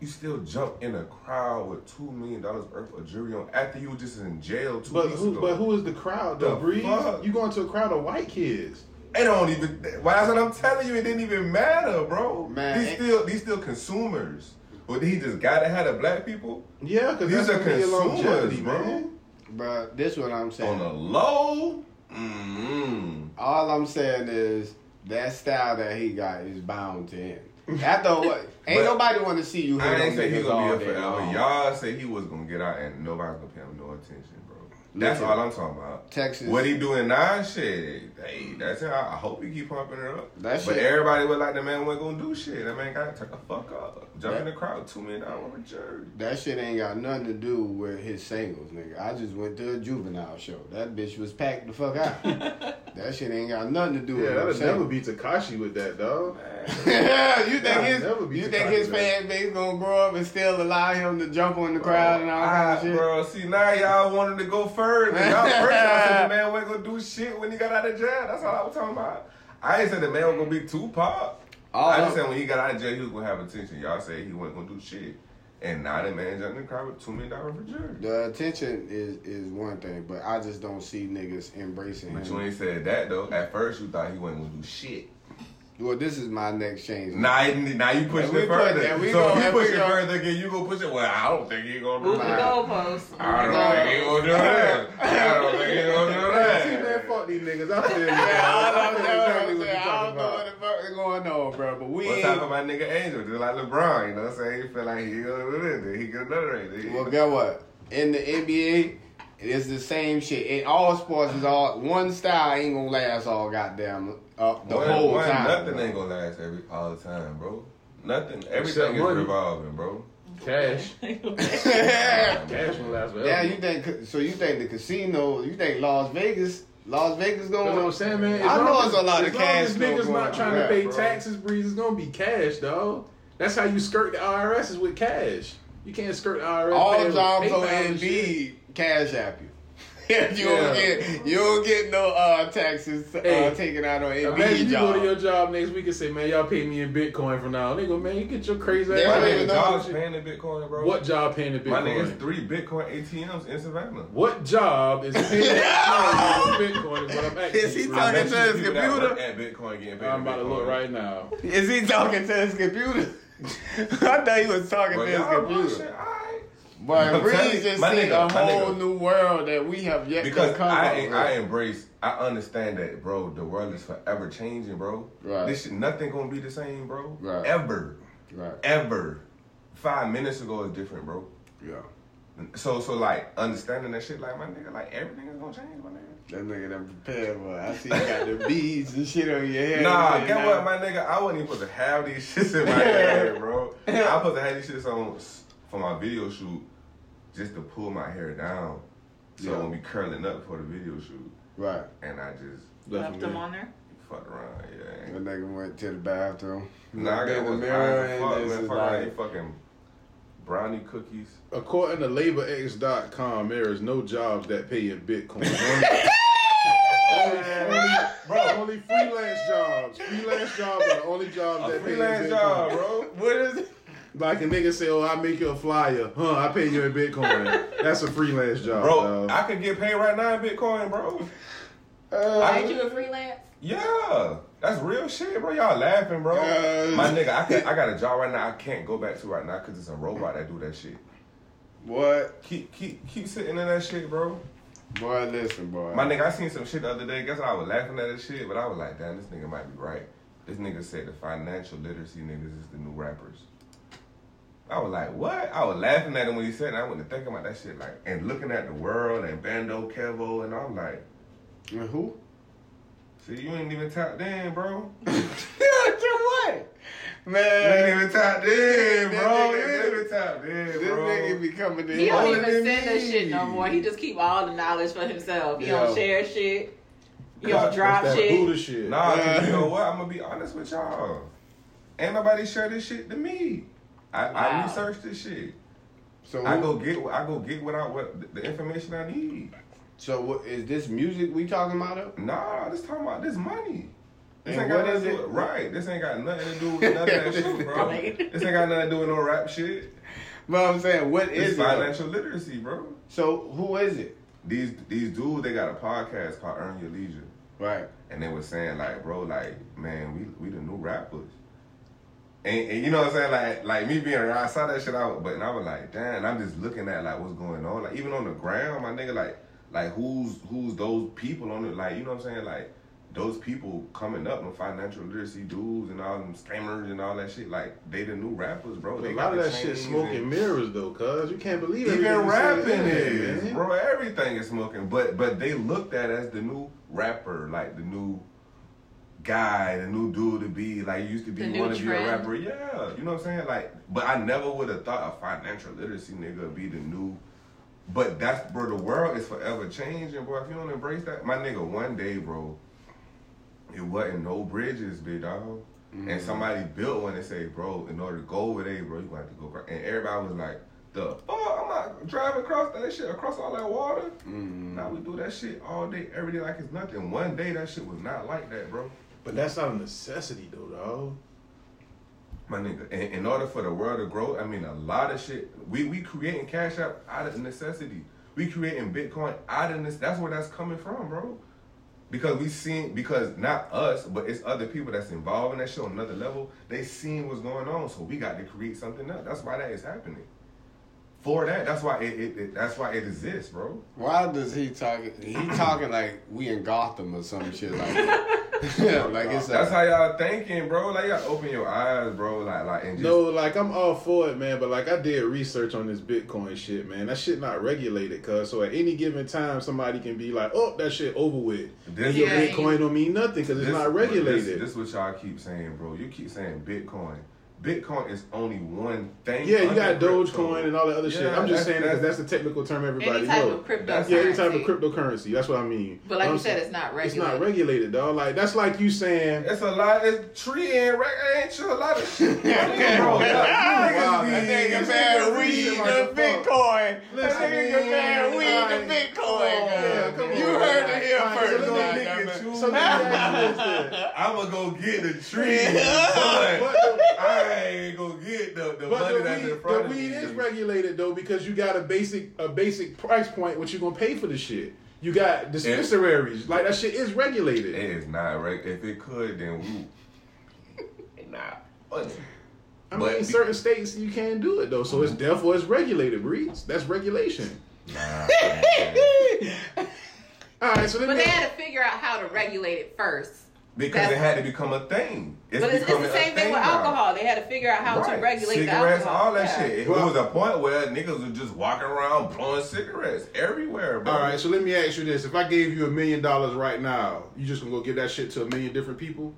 you still jump in a crowd with $2 million worth of jury on after you were just in jail two But weeks who, ago. but who is the crowd though, The Breeze? fuck? You going to a crowd of white kids. It don't even. Why that's what I'm telling you. It didn't even matter, bro. Man, these still these still consumers. But he just gotta have the black people Yeah, because These that's are a consumers, longevity, bro. man. Bro, this what I'm saying. on saying. the low. Mm-hmm. All I'm saying is that style that he got is bound to end. After what? Ain't But- nobody want to see you I on ain't say he gonna be day here forever. Y'all say he was gonna get out and nobody's gonna pay him no attention, bro. That's all I'm talking about. Texas. What he doing now, shit. Hey, that's it. I I hope he keep pumping it up. That but everybody was like, the man wasn't gonna do shit. That man got to turn the fuck up. Jump in That- the crowd, two million dollar over jersey. That shit ain't got nothing to do with his singles, nigga. I just went to a juvenile show. That bitch was packed the fuck out. that shit ain't got nothing to do Yeah, with that'll his never singles. be Tekashi with that, dog. Man, you think his you think his confident. fan base gonna grow up and still allow him to jump on the crowd and all kind of Ah, shit? Bro, see now y'all wanted to go further. Y'all first y'all said the man wasn't gonna do shit when he got out of jail. That's all I was talking about. I ain't said the man was gonna be Tupac. All I I'm- just said when he got out of jail, he was gonna have attention. Y'all said he wasn't gonna do shit. And now that man jumped in the crowd with two million dollars for jury. The attention is is one thing, but I just don't see niggas embracing But you ain't said that though. At first you thought he wasn't gonna do shit. Well, this is my next change. Now, now you pushing And it further. put- we so gon- if you push it gon- further again, you gonna push it. Well, I don't think he gonna do Move the that. goalposts. I don't think he gonna do that. I don't think he gonna do that. See, man, fuck these niggas. I feel you. Yeah, I I don't know, exactly what what you're I'm. I talking don't know what the fuck is going on, bro. But we What's ain't. up with my nigga Angel? Just like LeBron, you know what I'm saying? He feel like he gonna do this, then he get another race. Well, guess what? In the NBA, it's the same shit. In all sports, is all one style ain't gonna last all goddamn uh, the One- whole one, time. Nothing bro. ain't gonna last every all the time, bro. Nothing. Everything is revolving, bro. Cash. Cash will last forever. Yeah, you think so? You think the casino? You think Las Vegas? Las Vegas That's what I'm going? saying, man. I know it's a lot as of long cash as niggas going not on. trying Yeah, to pay bro. taxes, breeze, it's gonna be cash, dog. That's how you skirt the IRS is with cash. You can't skirt the IRS. All paying with jobs PayPal on and. Indeed cash app you. you don't get you don't get no uh, taxes uh, Hey, taken out on Imagine Indeed you go to your job next week and say, "Man, y'all pay me in Bitcoin from now." on." They go, "Man, you get your crazy ass." Yeah, My I nigga even job's paying in Bitcoin, bro. What job paying in Bitcoin? My nigga's Bitcoin? three Bitcoin ATMs in Savannah. What job is paying in Bitcoin? Is what I'm asking. Is he talking to his computer? At Bitcoin getting paid I'm in about to look right now. Is he talking to his computer? I thought he was talking But to his y'all computer. Bullshit, alright. But I'm telling Breeze you, just my seen nigga, a my whole nigga. new world that we have yet Because to come I, up I embrace, I understand that, bro. The world is forever changing, bro. Right. This shit, nothing gonna be the same, bro. Right. Ever, Right. ever. Five minutes ago is different, bro. Yeah. So, so like understanding that shit, like my nigga, like everything is gonna change, my nigga. That nigga done prepared for it. I see you got the beads and shit on your head. Nah, and get shit what, my nigga? I wasn't even supposed to have these shits in my head, bro. I was supposed to have these shits on for my video shoot, just to pull my hair down, so Yeah. it won't be curling up for the video shoot. Right. And I just Left them on there. fucked around, yeah. That nigga went to the bathroom. Nah, I Looked got in the was mirror high as and fuck, this man. is Fuck like, fucking brownie cookies. According to LaborX.com, there is no jobs that pay in Bitcoin. Only, only, bro, only freelance jobs. Freelance jobs are the only jobs A that freelance pay in job, Bitcoin. bro. what is it? Like a nigga say, "Oh, I make you a flyer, huh? I pay you in Bitcoin." That's a freelance job, Bro, dog. I could get paid right now in Bitcoin, bro. Uh, Ain't you a freelance? Yeah, that's real shit, bro. Y'all laughing, bro. Uh, My nigga, I, can, I got a job right now. I can't go back to right now because it's a robot that do that shit. what? Keep keep keep sitting in that shit, bro. Boy, listen, boy. My nigga, I seen some shit the other day. Guess what? I was laughing at this shit, but I was like, damn, this nigga might be right. This nigga said the financial literacy niggas is the new rappers. I was like, what? I was laughing at him when he said it. I went to thinking about that shit, like, and looking at the world and Bando, Kevo, and I'm like, And who? see, you ain't even tapped in, bro. what? You ain't even tapped in, bro. nigga- You ain't even tapped in, this nigga be coming in. He don't even than send that me. shit no more. He just keep all the knowledge for himself. He Yo. don't share shit. He don't drop shit. Buddha shit. Nah, 'cause you know what? I'm gonna be honest with y'all. Ain't nobody share this shit to me. I, I Wow. researched this shit. So, I go get I go get what I what the information I need. so what, is this music we talking about? It? Nah, this talking about this money. This And ain't got nothing to do it? with right. This ain't got nothing to do with none of that shit, bro. Right. This ain't got nothing to do with no rap shit. But I'm saying, what It's is it? financial literacy, bro. So who is it? These these dudes they got a podcast called Earn Your Leisure. Right. and they were saying like, bro, like, man, we we the new rappers. And, and you know what I'm saying? Like like me being around, I saw that shit out, but and I was like, damn, I'm just looking at like what's going on. Like even on the ground, my nigga, like like who's who's those people on it? Like, you know what I'm saying? Like those people coming up, them financial literacy dudes and all them scammers and all that shit, like they the new rappers, bro. A They lot of that shit smoking and- mirrors though, cuz you can't believe Even everything you see on the rapping is, man. bro. Everything is smoking, but but they looked at as the new rapper, like the new guy, the new dude to be. Like you used to be The you new want to be a rapper, yeah. You know what I'm saying? Like, but I never would have thought a financial literacy nigga would be the new. But that's bro. The world is forever changing, bro. If you don't embrace that, my nigga, one day, bro, it wasn't no bridges, big dog. And somebody built one and say, bro, in order to go over there, bro, you gonna have to go. across. And everybody was like, the oh, I'm not driving across that shit, across all that water. Mm. Now we do that shit all day, every day like it's nothing. One day that shit was not like that, bro. But that's not a necessity though, dog. My nigga, in, in order for the world to grow, I mean, a lot of shit. We we creating cash out out of necessity. We creating Bitcoin out of this. That's where that's coming from, bro. Because we seen because not us, but it's other people that's involved in that shit on another level. They seen what's going on, so we got to create something up. That's why that is happening. For that, that's why it, it, it that's why it exists, bro. Why does he talking? He talking like we in Gotham or some shit like that. yeah, like it's That's a, how y'all thinking, bro. Like you gotta open your eyes, bro. Like like and just No, like I'm all for it, man. But like I did research on this Bitcoin shit, man. That shit not regulated, cuz. So at any given time, somebody can be like, "Oh, that shit over with." this, Your Yeah, Bitcoin don't mean nothing because it's not regulated. This, this what y'all keep saying, bro. You keep saying Bitcoin. Bitcoin is only one thing. yeah, you got. Dogecoin and all that other shit. I'm just that's- saying because that's the technical term everybody Any type knows. of crypto. That's- Yeah, any type of cryptocurrency. That's what I mean. But like I'm you said, it's not regulated. It's not regulated, dog. Like that's like you saying. It's a lot. It's tree and reg- ain't you a lot of shit. Okay, bro. wow, Niggas that be- nigga niggas man be weed reaching to like. Bitcoin. That Listen, nigga man weed like, to Bitcoin. come on, yeah, come you heard it here first. so let me goddamn pick it. and choose. So let me ask you this then. I'ma go get the tree, But but the- ain't gonna get the, the But money the that's weed, in front the of weed me. is regulated though because you got a basic a basic price point what you gonna pay for the shit. You got dispensaries like that shit is regulated. It is not right. If it could, then we. nah. But, I but mean, be- certain states you can't do it though, so it's therefore it's regulated. Breeze that's regulation. Nah. All right, so let but they had to figure out how to regulate it first. Because it had to become a thing. It's but it's, it's the same thing thing with now. alcohol. They had to figure out how Right. to regulate cigarettes, the alcohol. all that Yeah. shit. It Well- was a point where niggas were just walking around blowing cigarettes everywhere, bro. All right, so let me ask you this: If I gave you a million dollars right now, you just gonna go give that shit to a million different people?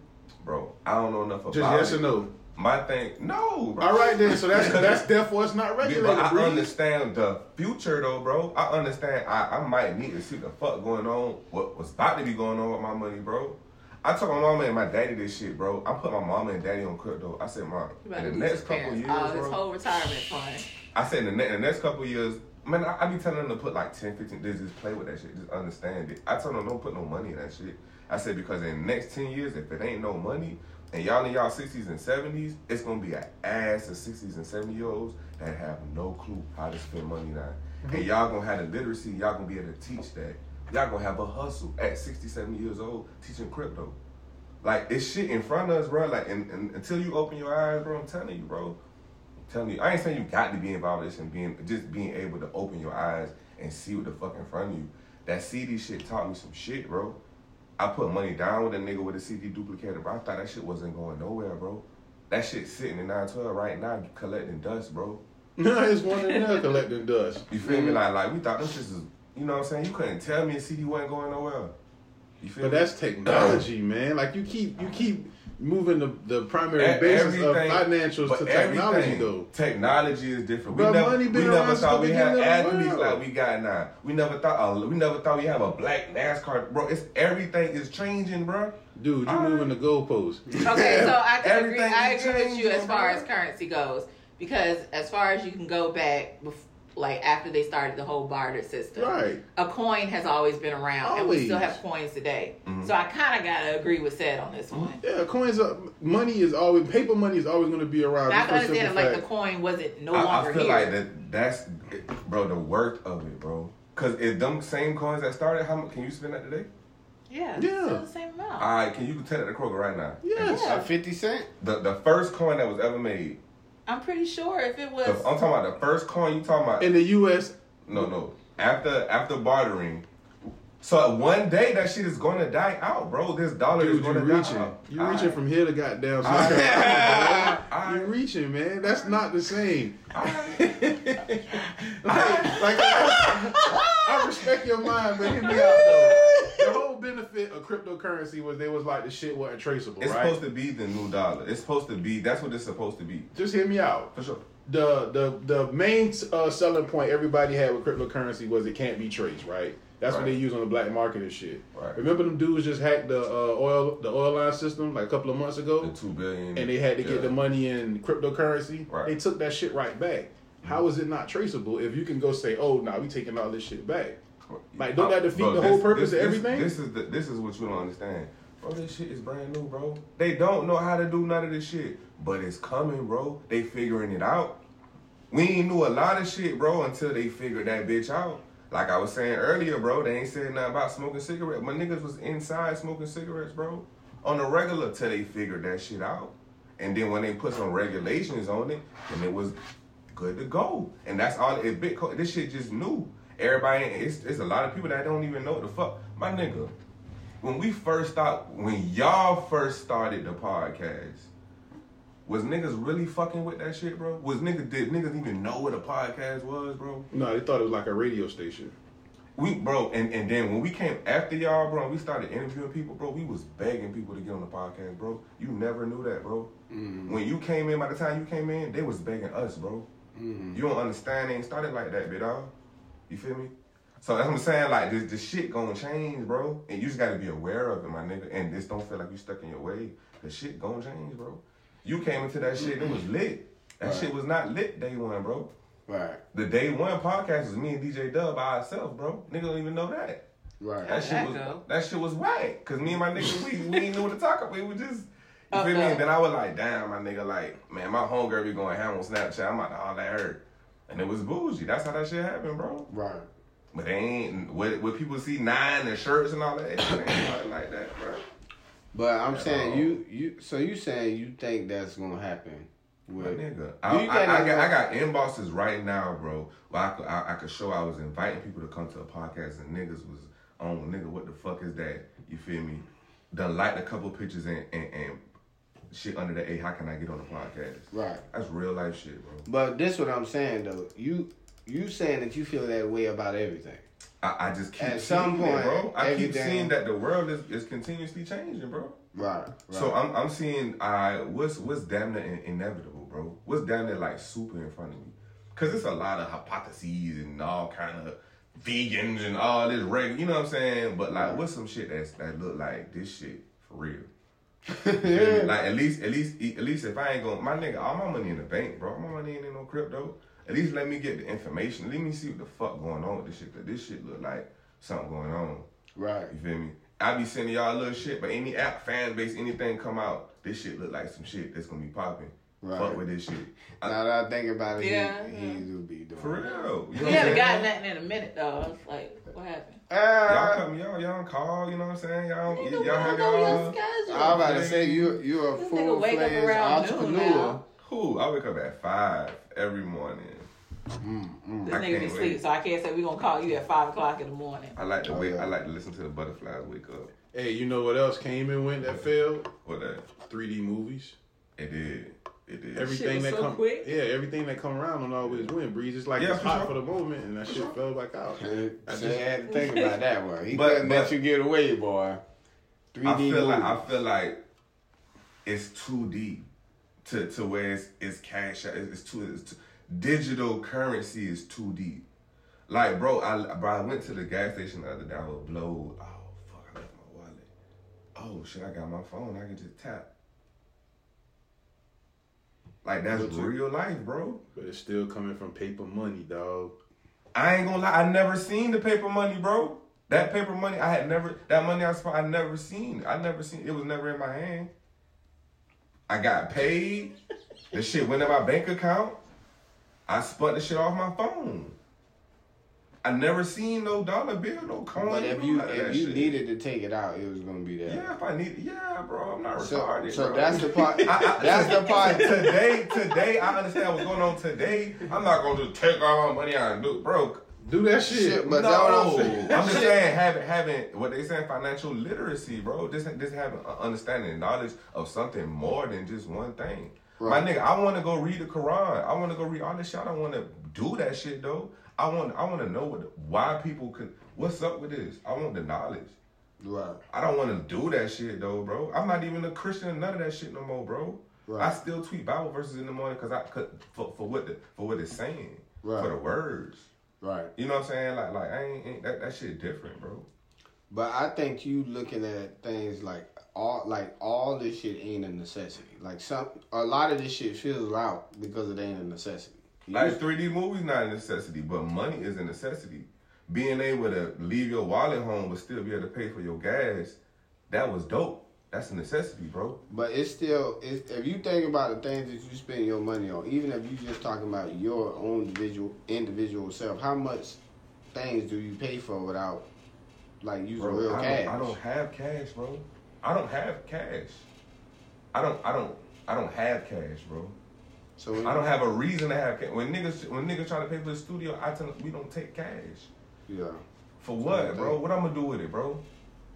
bro, I don't know enough about Just yes it. or no? My thing, no. Bro. All right then. So that's that's therefore it's not Yeah, regulated. but I Breed. understand the future though, bro. I understand. I, I might need to see the fuck going on. What was about to be going on with my money, bro? I told my mama and my daddy this shit, bro. I put my mama and daddy on crypto. I said, mom, in the next couple parents. years, Oh, his bro. whole retirement fund. I said in the, ne- in the next couple years, man, I, I be telling them to put like 10, 15, just, just play with that shit, just understand it. I told them don't put no money in that shit. I said because in the next 10 years, if it ain't no money, and y'all in y'all 60s and 70s, it's gonna be an ass of 60s and 70 year olds that have no clue how to spend money now. And mm-hmm. y'all gonna have the literacy, y'all gonna be able to teach that. Y'all gonna have a hustle at 67 years old teaching crypto. Like it's shit in front of us, bro. Like and, and until you open your eyes, bro, I'm telling you, bro. I'm telling you, I ain't saying you got to be involved in this and being just being able to open your eyes and see what the fuck in front of you. That CD shit taught me some shit, bro. I put money down with a nigga with a CD duplicator, bro. I thought that shit wasn't going nowhere, bro. That shit sitting in 912 right now collecting dust, bro. No, it's one in there collecting dust. You feel me? Like like we thought this shits is you know what I'm saying? You couldn't tell me a CD wasn't going nowhere. You feel But me? that's technology, man. Like you keep you keep moving the, the primary E- basis of everything- financials but to technology everything- though. Technology is different. But we never, money we never thought we had beginning of the athletes like we got now. We never thought. Uh, we never thought we have a black NASCAR, bro. It's everything is changing, bro. Dude, you All moving the goalposts. Okay, so I can agree. I is agree with you as far bro. as currency goes, because as far as you can go back, bef- like after they started the whole barter system, Right. A coin has always been around, and we still have coins today. Mhm. So I kind of gotta agree with said on this one. Yeah, coins are money is always paper money is always gonna be around. And I just can for understand simple like the coin wasn't no I, longer I feel here. like that. That's bro. The worth of it, bro. Cause if them same coins that started, how much can you spend that today? yeah, Yeah. still the same amount. All right, can you tell it to Kroger right now? Yes. Yeah. A 50 cent? The the first coin that was ever made. I'm pretty sure if it was, I'm talking about the first coin. You talking about? In the US, No, no. After after bartering, So one day that shit is gonna die out, bro. This dollar Dude, is gonna reaching. die out. You reaching from here to goddamn. South Alright. Carolina, bro. You reaching, man. That's not the same. Alright. like, like I, I respect your mind, but hear me out though. The whole benefit of cryptocurrency was they was like the shit wasn't traceable, It's right? supposed to be the new dollar. It's supposed to be. That's what it's supposed to be. Just hear me out. For sure. The the the main uh, selling point everybody had with cryptocurrency was it can't be traced, right? That's what they use on the black market and shit. Right. Remember them dudes just hacked the uh, oil the oil line system like a couple of months ago, The two billion. and they had to yeah. get the money in cryptocurrency. Right. They took that shit right back. How is it not traceable if you can go say, "Oh, nah, we taking all this shit back"? Like, don't that defeat the whole purpose of everything? This, is the, this is what you don't understand, bro. This shit is brand new, bro. They don't know how to do none of this shit, but it's coming, bro. They figuring it out. We ain't knew a lot of shit, bro, until they figured that bitch out. Like I was saying earlier, bro, they ain't said nothing about smoking cigarettes. My niggas was inside smoking cigarettes, bro, on the regular till they figured that shit out. And then when they put some regulations on it, then it was good to go. And that's all. It Bitcoin. This shit just new. Everybody, it's, it's a lot of people that don't even know what the fuck. My nigga, when we first start, when y'all first started the podcast, was niggas really fucking with that shit, bro? Was niggas did niggas even know what a podcast was, bro? No, they thought it was like a radio station. We bro, and, and then when we came after y'all, bro, and we started interviewing people, bro. We was begging people to get on the podcast, bro. You never knew that, bro. Mm-hmm. When you came in, by the time you came in, they was begging us, bro. Mm-hmm. You don't understand. They ain't started like that, bit dog. You feel me? So that's what I'm saying. Like this, the shit gonna change, bro. And you just gotta be aware of it, my nigga. And this don't feel like you stuck in your way. The shit gonna change, bro. You came into that shit, it was mm-hmm. lit. That Right. shit was not lit day one, bro. Right, The day one podcast was me and DJ Dub by ourselves, bro. Nigga don't even know that. right. That shit was that shit was whack. Cause me and my nigga, we we ain't knew what to talk about. We were just you Oh, feel me? And then I was like, damn, my nigga, like, man, my homegirl be going ham on Snapchat. I'm about to holler at her. And it was bougie. That's how that shit happened, bro. Right. But they ain't what what people see nine and shirts and all that. It ain't like that, bro. But I'm saying all. you you so you saying you think that's gonna happen My with nigga, Do I, I, I, got, I got inboxes right now, bro. Where I could, I, I could show I was inviting people to come to a podcast and niggas was on nigga. What the fuck is that? You feel me? Done liked a couple pictures and, and, and shit under the A. how can I get on the podcast? right. That's real life shit, bro. But this what I'm saying though. You you saying that you feel that way about everything. I, I just keep At some seeing it, point, bro. I keep everything- seeing that the world is, is continuously changing, bro. Right. right. So I'm I'm seeing I what's what's damn near in- inevitable, bro. What's damn near like super in front of me, cause it's a lot of hypotheses and all kind of vegans and all this regular, you know what I'm saying? But like, what's some shit that's that look like this shit for real? yeah. Like at least at least at least if I ain't gonna my nigga, all my money in the bank, bro. My money ain't in no crypto. At least let me get the information. Let me see what the fuck going on with this shit. Cause this shit look like something going on. right. You feel me? I be sending y'all a little shit, but any app, fan base, anything come out, this shit look like some shit that's gonna be popping. Right. Fuck with this shit. I- Now that I think about it, Yeah, he, yeah. he do be doing. for real. You know We haven't gotten nothing in a minute though. I was like, what happened? Y'all Uh, come, y'all, y'all call, you know what I'm saying? Y'all, Nigga, y'all have your y'all. schedule. I was about to say you you a full fledged entrepreneur. Who? I wake up at five every morning. Mm, This I nigga be can't sleep, so I can't say we gonna call you at five o'clock in the morning. I like to Oh, wake. yeah. I like to listen to the butterflies wake up. Hey, you know what else came and went that failed? What that? 3D movies. It did. It did. Everything was that so come, quick. yeah, everything that come around don't always win. Breeze, it's like Yeah, it's for hot sure. for the moment, and that For shit sure. fell back out. I So just- you had to think about that one. He But- couldn't let you get away, boy. 3D I feel like. I feel like it's too deep to to where it's, it's cash. out. It's too, it's too digital currency is too deep. Like bro, I bro, I went to the gas station the other day. I was blow. Oh fuck, I left my wallet. Oh shit, I got my phone. I can just tap. Like that's But real life, bro. But it's still coming from paper money, dog. I ain't gonna lie, I never seen the paper money, bro. That paper money, I had never. That money I spent, I never seen. I never seen. It was never in my hand. I got paid. the shit went in my bank account. I spent the shit off my phone. I never seen no dollar bill, no coin. But if you if you shit. needed to take it out, it was gonna be there. yeah, if I need, yeah, bro, I'm not So, retarded. so bro. that's the part. I- I- that's the part. today, today, I understand what's going on today. I'm not gonna just take all my money out and do, bro. Do that shit. Shit, but no, I'm I'm, just saying having having what they saying financial literacy, bro. Just just having understanding knowledge of something more than just one thing. Right. My nigga, I want to go read the Quran. I want to go read all this shit. I don't want to do that shit though. I want I want to know what why people could. What's up with this? I want the knowledge. Right. I don't want to do that shit though, bro. I'm not even a Christian, none of that shit no more, bro. Right. I still tweet Bible verses in the morning because I could for, for what the, for what it's saying, Right. for the words. Right. You know what I'm saying? Like like I ain't, ain't that that shit different, bro. But I think you looking at things like all like all this shit ain't a necessity. Like some a lot of this shit fills out because it ain't a necessity. You Like 3D movies not a necessity, but money is a necessity. Being able to leave your wallet home but still be able to pay for your gas, that was dope. That's a necessity, bro. But it's still, it's, if you think about the things that you spend your money on, even if you just talking about your own individual individual self, how much things do you pay for without like using Bro, real I, cash? Don't, I don't have cash, bro. I don't have cash. I don't. I don't. I don't have cash, bro. So I don't have a reason to have cash. When niggas when niggas try to pay for the studio, I tell them we don't take cash. Yeah. For what, Okay. bro? What I'm gonna do with it, bro?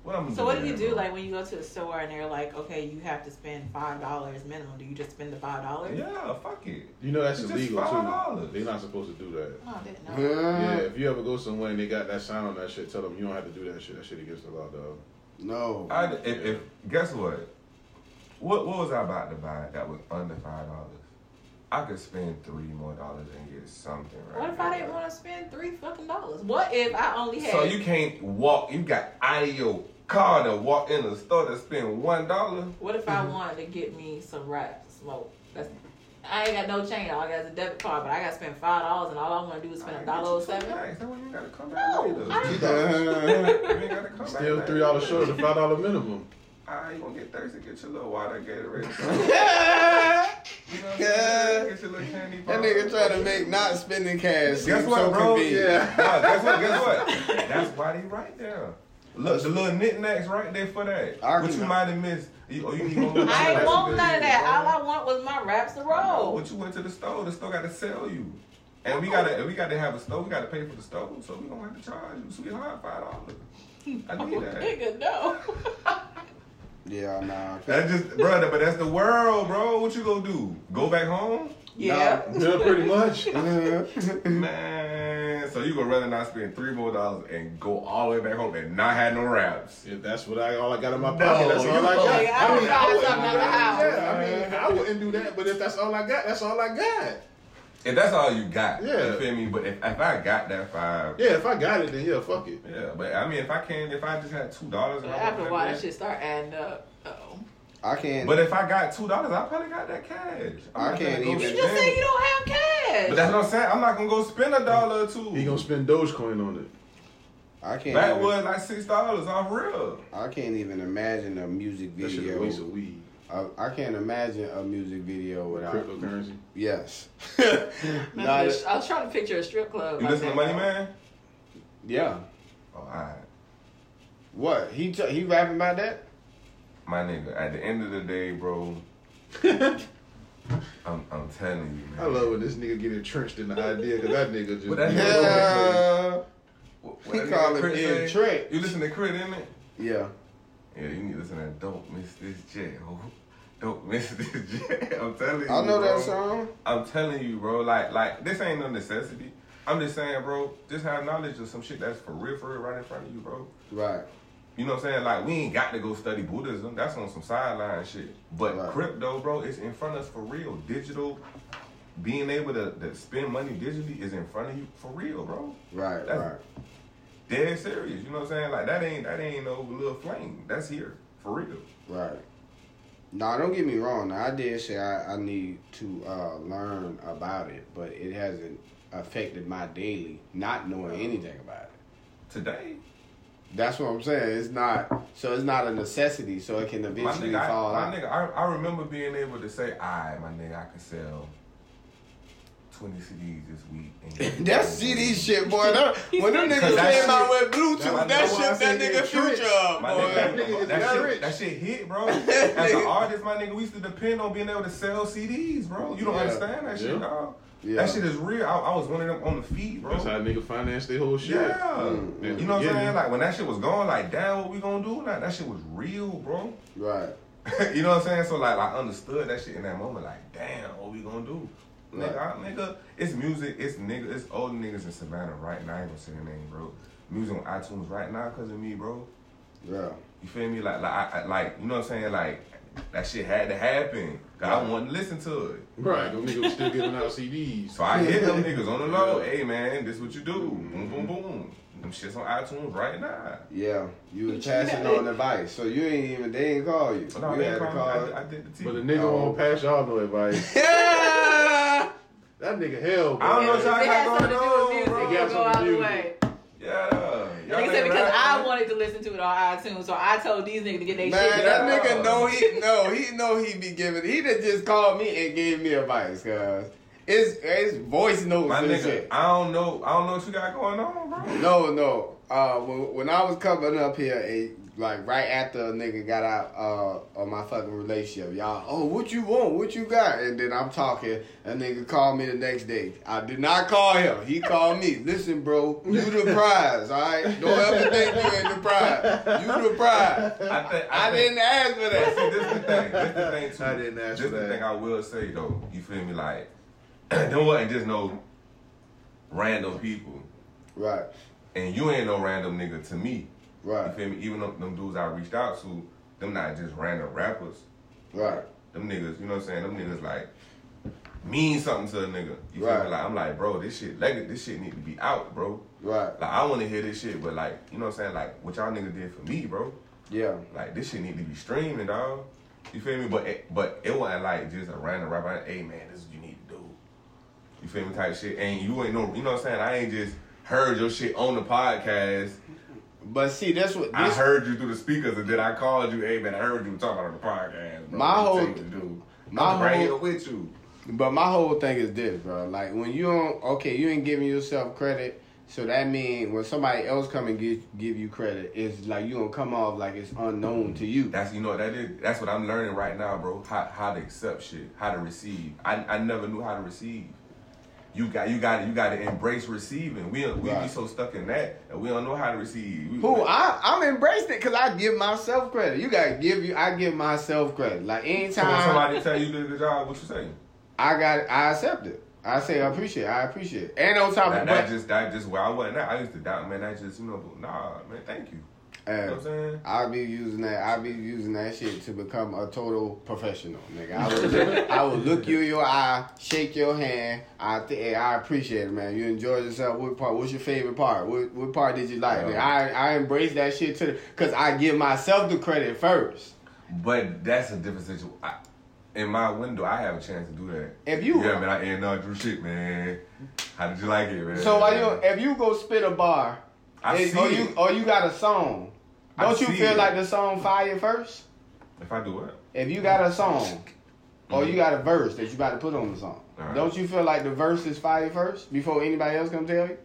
What I'm gonna So do what do you do bro? like when you go to a store and they're like, okay, you have to spend five dollars minimum? Do you just spend the five dollars? Yeah, fuck it. You know that's It's just illegal $5. too. They're not supposed to do that. Oh, I didn't know. Yeah, Yeah. if you ever go somewhere and they got that sign on that shit, tell them you don't have to do that shit. That shit against the law, dog. No. I, if, if guess what? What what was I about to buy that was under five dollars? I could spend three more dollars and get something right. What if I didn't want to spend three fucking dollars? What if I only had? So you can't walk. You got out of your car to walk in the store to spend one dollar. What if I wanted to get me some rap smoke? That's I ain't got no chain. All I got is a debit card, but I got to spend five dollars, and all I want to do is spend a dollar oh seven. Nice. That way you gotta come back No, later. I Two don't- dollars. You gotta come Still back. three dollars short of the five dollar minimum. Ah, you gonna get thirsty? Get your little water, Gatorade. you know what I'm saying? Get your little candy. That nigga trying to make not spending cash seem Guess what, so bro? convenient. Yeah. Nah, guess what? Guess what? That's why they right there. Look, the little knickknacks right there for that. I What can- you might have missed. You, or you need one I ain't want none of that. that. is, All. I want was my raps to roll. But you went to the store. The store got to sell you. And we gotta, and we gotta have a store. We gotta pay for the store, so we don't have to charge you, sweetheart, five dollars. I need that. Nigga, no. Yeah, nah. That just, brother. But that's the world, bro. What you gonna do? Go back home, yeah. Yeah, pretty much. man? So you gonna rather not spend three more dollars and go all the way back home and not have no raps? If that's what I all I got in my No, pocket, that's all I got. fucking- I don't I find wouldn't something do at the that. house. Yeah, I mean, I wouldn't do that, but if that's all I got, that's all I got. If that's all you got, Yeah. you feel me? But if, if I got that five, Yeah, if I got it, then yeah, fuck it. yeah. But I mean, if I can, if I just had two dollars, After a while, that shit start adding up. Oh. I can't. But if I got two dollars, I probably got that cash. I'm I can't even- You just say you don't have cash. But that's what I'm saying. I'm not gonna go spend a dollar or two. He gonna spend Dogecoin on it. I can't. That even, was like six dollars off real. I can't even imagine a music That shit a video. waste of weed. I, I can't imagine a music video without. Cryptocurrency. Yes. Man, Nah, I was trying to picture a strip club. You like listen to Money. Man? yeah. Oh, alright. What he t- he rapping about that? My nigga, at the end of the day, bro, I'm I'm telling you, man. I love when this nigga get entrenched in the idea because that nigga just. But that nigga- all over the Yeah. What, He that call it Crit being. You listen to Crit, in it? Yeah. Yeah, you need to listen to. Don't miss this jet, ho. Don't miss this jet. I'm telling you. I know bro. that song. I'm telling you, bro. Like, like this ain't no necessity. I'm just saying, bro. Just have knowledge of some shit that's for real, for real, right in front of you, bro. Right. You know what I'm saying? Like, we ain't got to go study Buddhism. That's on some sideline shit. But Right. crypto, bro, it's in front of us for real. Digital, being able to, to spend money digitally is in front of you for real, bro. Right. That's- right. Dead serious. You know what I'm saying? Like that ain't that ain't no little flame. That's here for real. Right. Now, don't get me wrong. Now, I did say I, I need to uh, learn about it, but it hasn't affected my daily not knowing anything about it. Today, That's what I'm saying. It's not so. It's not a necessity. So it can my eventually nigga, fall I, out. my nigga, I, I remember being able to say, "I, my nigga, I can sell." 20 CDs this week. And That CD shit, boy. That, when them niggas came out with Bluetooth, that- that, that's shit, that nigga future tricked. up, boy. nigga, That nigga that, shit, rich. that shit hit, bro. As an artist, my nigga, we used to depend on being able to sell CDs, bro. You don't Yeah. understand that shit, Yeah. dog. Yeah. That shit is real. I, I was one of them on the feet, bro. That's how nigga finance their whole shit. Yeah. Mm. You know what I'm saying? Like when that shit was going, like, damn, what we gonna do? Like that shit was real, bro. Right. you know what I'm saying? So like I understood that shit in that moment, like, damn, what we gonna do? Nigga, I, nigga, it's music, it's nigga, it's old niggas in Savannah right now. I ain't gonna say their name, bro. Music on iTunes right now because of me, bro. Yeah. You feel me? Like, like, I, I, like, you know what I'm saying? Like, that shit had to happen. Cause I wanted to listen to it. Right, them niggas was still giving out CDs. So I hit them niggas on the low. Hey man, this what you do. Boom, boom, mm-hmm. boom. Them shits on iTunes right now. Yeah. You was passing got on advice, so you ain't even they ain't call you. Oh, no, you they had call me. call. I, I did the T. But the nigga Oh. won't pass y'all no advice. Yeah. That nigga hell, bro. I don't know what y'all got something to do going with music, on, bro. you'll go out the way. Yeah. Like I said, because I wanted to listen to it on iTunes, so I told these niggas to get their shit. Man, that nigga know he know he know he be giving. He done just called me and gave me advice, cause it's it's voice notes My and nigga, shit. I don't know. I don't know what you got going on, bro. No, no. Uh, when, when I was coming up here, it, like right after a nigga got out uh, of my fucking relationship, y'all, oh, what you want? What you got? And then I'm talking, a nigga called me the next day. I did not call him. He called me. Listen, bro, you the prize, all right? Don't ever think you ain't the prize. You the prize. I, think, I think- didn't ask for that. see, this the thing. This the thing too. I didn't ask This for the thing I will say though. You feel me? Like, there wasn't just no random people, Right, and you ain't no random nigga to me. You right, feel me? Even them, them dudes I reached out to, them not just random rappers. right, Them niggas, you know what I'm saying? Them niggas like mean something to a nigga. You feel me? Like I'm like, bro, this shit, like this shit need to be out, bro. right. Like I want to hear this shit, but like, you know what I'm saying? Like what y'all niggas did for me, bro. Yeah, Like this shit need to be streaming, dog. You feel me? But it, but it wasn't like just a random rapper. Hey man, this is what you need to do. You feel me? Type shit. And you ain't no, you know what I'm saying? I ain't just heard your shit on the podcast. But see, that's what I heard you through the speakers, and then I called you. Hey man, I heard you talking about on the podcast. Bro. My whole- you my I'm right whole- here with you. But my whole thing is this, bro. Like when you don't, okay, you ain't giving yourself credit, so that means when somebody else come and give give you credit, it's like you don't come off like it's unknown to you. That's you know what that is. That's what I'm learning right now, bro. How how to accept shit, how to receive. I I never knew how to receive. You got you got you got to embrace receiving. We we be so stuck in that and we don't know how to receive. We- Who I I'm embracing it because I give myself credit. You gotta give you. I give myself credit. Like So when anytime somebody tell you did a good job, what you say? I got, I accept it. I say I appreciate. it. I appreciate. it. And on top That, of that that, just that just where I wasn't at. I used to doubt, man. I just you know, but nah, man. Thank you. You know what I'm saying? I'll be using that. I'll be using that shit to become a total professional, nigga. I will, I look you in your eye, shake your hand. I th- I appreciate it, man. You enjoyed yourself. What part? What's your favorite part? What, what part did you like? Nigga, I I embrace that shit to because I give myself the credit first. But that's a different situation. I, in my window, I have a chance to do that. If you- yeah, man, I ain't no Drew shit, man. How did you like it, man? So while you if you go spit a bar, I and- see or it. you or you got a song, I don't you feel it. like the song fire first? if I do what? If you got a song, or you mm-hmm. got a verse that you got to put on the song, Alright. don't you feel like the verse is fire first before anybody else come tell you?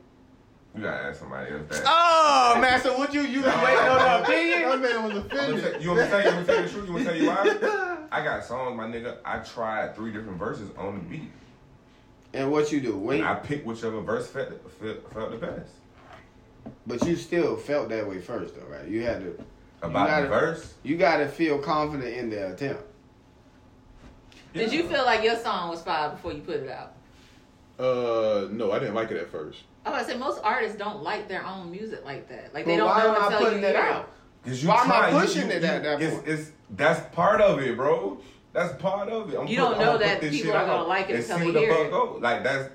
You gotta ask somebody else that. Oh man, so what you you was waiting on the That opinion? man was I'm gonna offended. you want me to tell you? You want me to tell you the truth? You want to tell you why? I got songs, my nigga. I tried three different verses on the beat, And what you do? Wait, and I picked whichever verse felt, felt, felt the best. But you still felt that way first, though, right? You had to. About gotta- the verse, You got to feel confident in the attempt. Did you feel like your song was fire before you put it out? Uh, no, I didn't like it at first. Oh, I said most artists don't like their own music like that. Like they But don't why know am I putting you it out? Cause you Why am I try, you- pushing you- it at you- that it's, point? It's that's part of it, bro. That's part of it. I'm You put- don't I'm know gonna that this people shit are gonna out like it and until they what the hear it. go. Like that's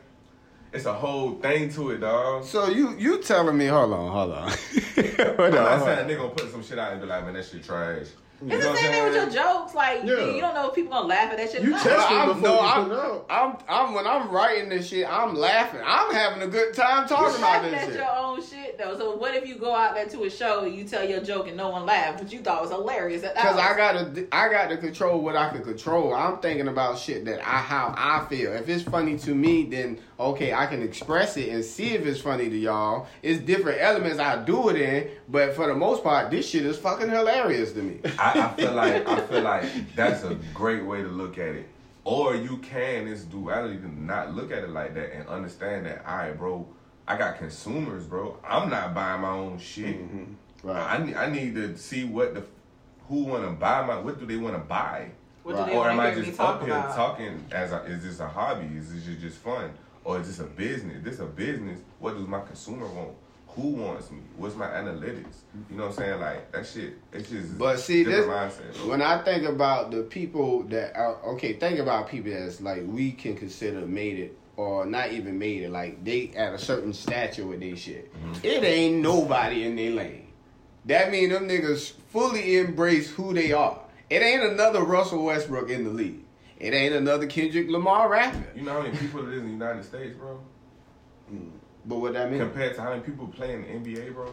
it's a whole thing to it, dog. So you you telling me? Hold on, hold on. hold I'm not on. saying they gonna put some shit out and be like, man, that shit trash. You It's know the what same I'm thing with your saying? jokes. Like Yeah. you don't know if people gonna laugh at that shit. You No. test it I'm, before no, you I'm, put it out. I'm, I'm, when I'm writing this shit, I'm laughing. I'm having a good time talking You're about laughing this at shit. your own shit though. So what if you go out there to a show and you tell your joke and no one laughs, but you thought it was hilarious? At Cause I gotta, I got to control what I can control. I'm thinking about shit that I, how I feel. If it's funny to me, then okay, I can express it and see if it's funny to y'all. It's different elements I do it in, but for the most part, this shit is fucking hilarious to me. I, I feel like I feel like that's a great way to look at it. Or you can, this duality, to not look at it like that and understand that, all right, bro, I got consumers, bro. I'm not buying my own shit. Mhm. Right. I need, I need to see what the, who want to buy my, what do they want to buy? What Right. do they Or am I to hear me just up here about? talking as a, is this a hobby? Is this just fun? Or is this a business? This a business, what does my consumer want? Who wants me? What's my analytics? You know what I'm saying? Like that shit. It's just But see, this different mindset. when I think about the people that are okay, think about people that's like we can consider made it or not even made it, like they at a certain stature with their shit. Mm-hmm. It ain't nobody in their lane. That mean them niggas fully embrace who they are. It ain't another Russell Westbrook in the league. It ain't another Kendrick Lamar rapping. You know how many people it is in the United States, bro? Mm. But what that mean? Compared to how many people play in the NBA, bro.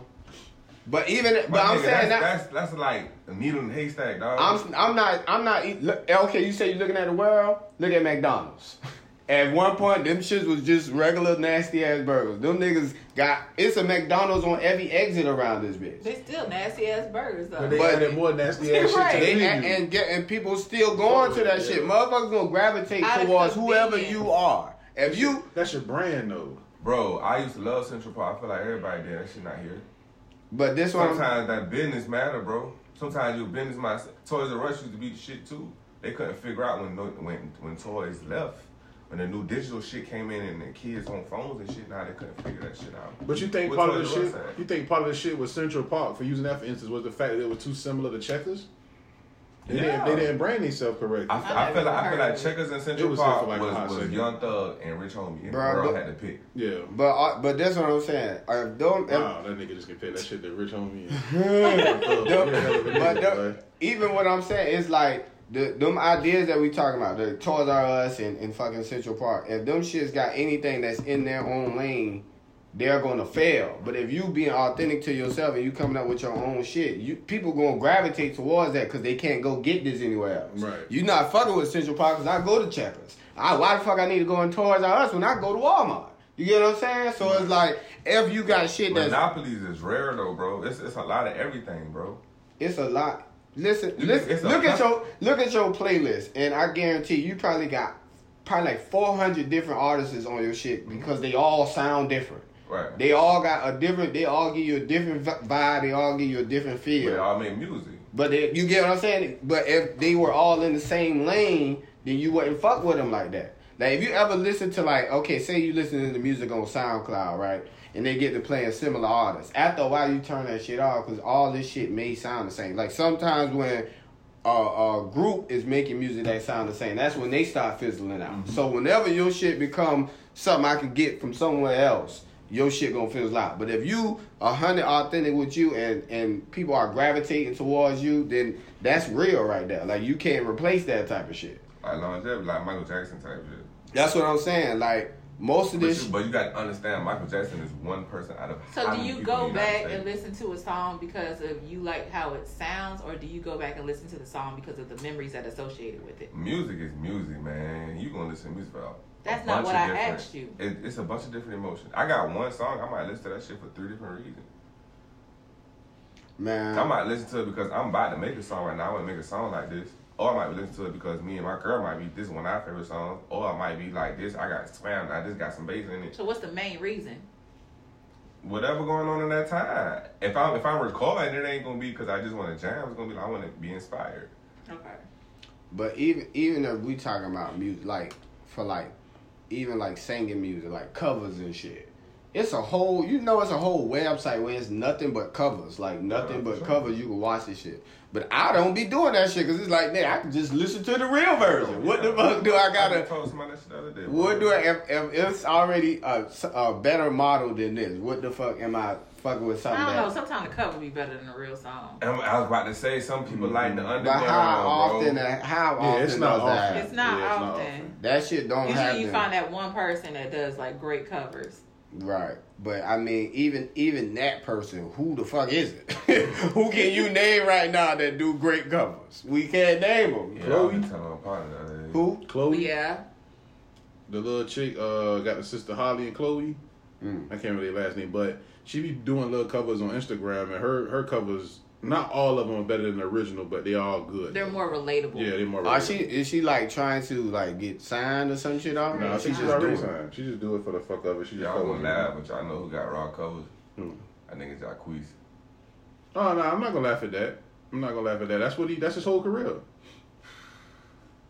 But even but My I'm nigga, saying that's, that that's that's like a needle in a haystack, dog. I'm I'm not I'm not look, okay. You say you're looking at the world. Look at McDonald's. At one point, them shits was just regular nasty ass burgers. Them niggas got it's a McDonald's on every exit around this bitch. They still nasty ass burgers though. But they But- more nasty ass Right. shit to They, the and, menu. and get and people still going to that Yeah. shit. Motherfuckers gonna gravitate Out towards whoever convenience. you are. If you That's your brand though. bro, I used to love Central Park. I feel like everybody did. That shit not here. but this one Sometimes that business matter, bro. Sometimes your business might. Toys R Us used to be the shit too. They couldn't figure out when when when toys left. When the new digital shit came in and the kids on phones and shit, now they couldn't figure that shit out. But you think What part of the Toys R Us shit? You think part of the shit was Central Park for using that for instance was the fact that it was too similar to Checkers. They, Yeah. didn't, they didn't brand themselves correctly. I, I, I feel like I feel like. Checkers and Central was Park like was, was. Young Thug and Rich Homie, and Bruh, the girl but- had to pick. yeah. but uh, but that's what I'm saying. If them, if, Wow, that nigga just compared that shit to Rich Homie. but the, even what I'm saying is like the them ideas that we talking about, the Toys R Us and, and fucking Central Park. If them shits got anything that's in their own lane, they're gonna fail. But if you being authentic to yourself and you coming up with your own shit, you people gonna gravitate towards that because they can't go get this anywhere else. Right. You not fucking with Central Park because I go to Checkers. I, why the fuck I need to go in Toys R Us when I go to Walmart? You get what I'm saying? So it's like if you got shit that's Monopolies is rare though, bro. It's it's a lot of everything, bro. It's a lot. Listen, listen look at your look at your playlist, and I guarantee you probably got probably like four hundred different artists on your shit mm-hmm. because they all sound different. Right. They all got a different. They all give you a different vibe. They all give you a different But feel. they all make music. But they, you get what I'm saying. But if they were all in the same lane, then you wouldn't fuck with them like that. Like if you ever listen to like okay, say you listen to the music on SoundCloud, right? And they get to playing similar artists. After a while, you turn that shit off because all this shit may sound the same. Like sometimes when a, a group is making music that sound the same, that's when they start fizzling out. Mm-hmm. So whenever your shit become something I can get from somewhere else, your shit gonna fizzle out. But if you a hundred authentic with you and and people are gravitating towards you, then that's real right there. Like you can't replace that type of shit. Like longevity, like Michael Jackson type shit. That's what I'm saying. Like most of But this, you, but you got to understand, Michael Jackson is one person out of. So do you go back and listen to a song because of you like how it sounds, or do you go back and listen to the song because of the memories that associated with it? Music is music, man. You gonna listen to music for a That's not bunch what of I different- asked you. It, it's a bunch of different emotions. I got one song. I might listen to that shit for three different reasons. man. I might listen to it because I'm about to make a song right now. I want to make a song like this. Or I might listen to it because me and my girl might be this is one of our favorite songs. Or I might be like this. I got spam. I just got some bass in it. So what's the main reason? Whatever going on in that time. If I'm if I'm recording, it ain't gonna be because I just want to jam. It's gonna be like I want to be inspired. Okay. But even even if we talking about music, like for like even like singing music, like covers and shit, it's a whole you know it's a whole website where it's nothing but covers, like nothing Yeah, but sure. covers. You can watch this shit. But I don't be doing that shit because it's like, man, I can just listen to the real version. What the fuck do I I gotta? just told somebody that shit the other day. bro. What do I? If, if it's already a, a better model than this, what the fuck am I fucking with something? I don't know. that, Sometimes the cover be better than the real song. Um, I was about to say some people like the but underground, how bro. often? How Yeah, often it's not does that? often. It's not Yeah, it's not often. often. That shit don't happen. Usually, you find that one person that does like great covers. Right. But I mean, even even that person, who the fuck is it? who can you name right now that do great covers? We can't name them. Yeah, I was just telling my partner the other day. Who? Chloe, Yeah. the little chick, uh, got the sister Halle and Chloe. Mm. I can't really last name, but she be doing little covers on Instagram, and her her covers Not all of them are better than the original, but they all good. They're more relatable. yeah, they're more. Are relatable. she is she like trying to like get signed or some shit off? No, Or she she just just already doing it? signed. She just do it for the fuck of it. She just Y'all fuck gonna laugh, but y'all know who got raw covers? Hmm. I think it's Jacquees. Oh no, I'm not gonna laugh at that. I'm not gonna laugh at that. That's what he. That's his whole career.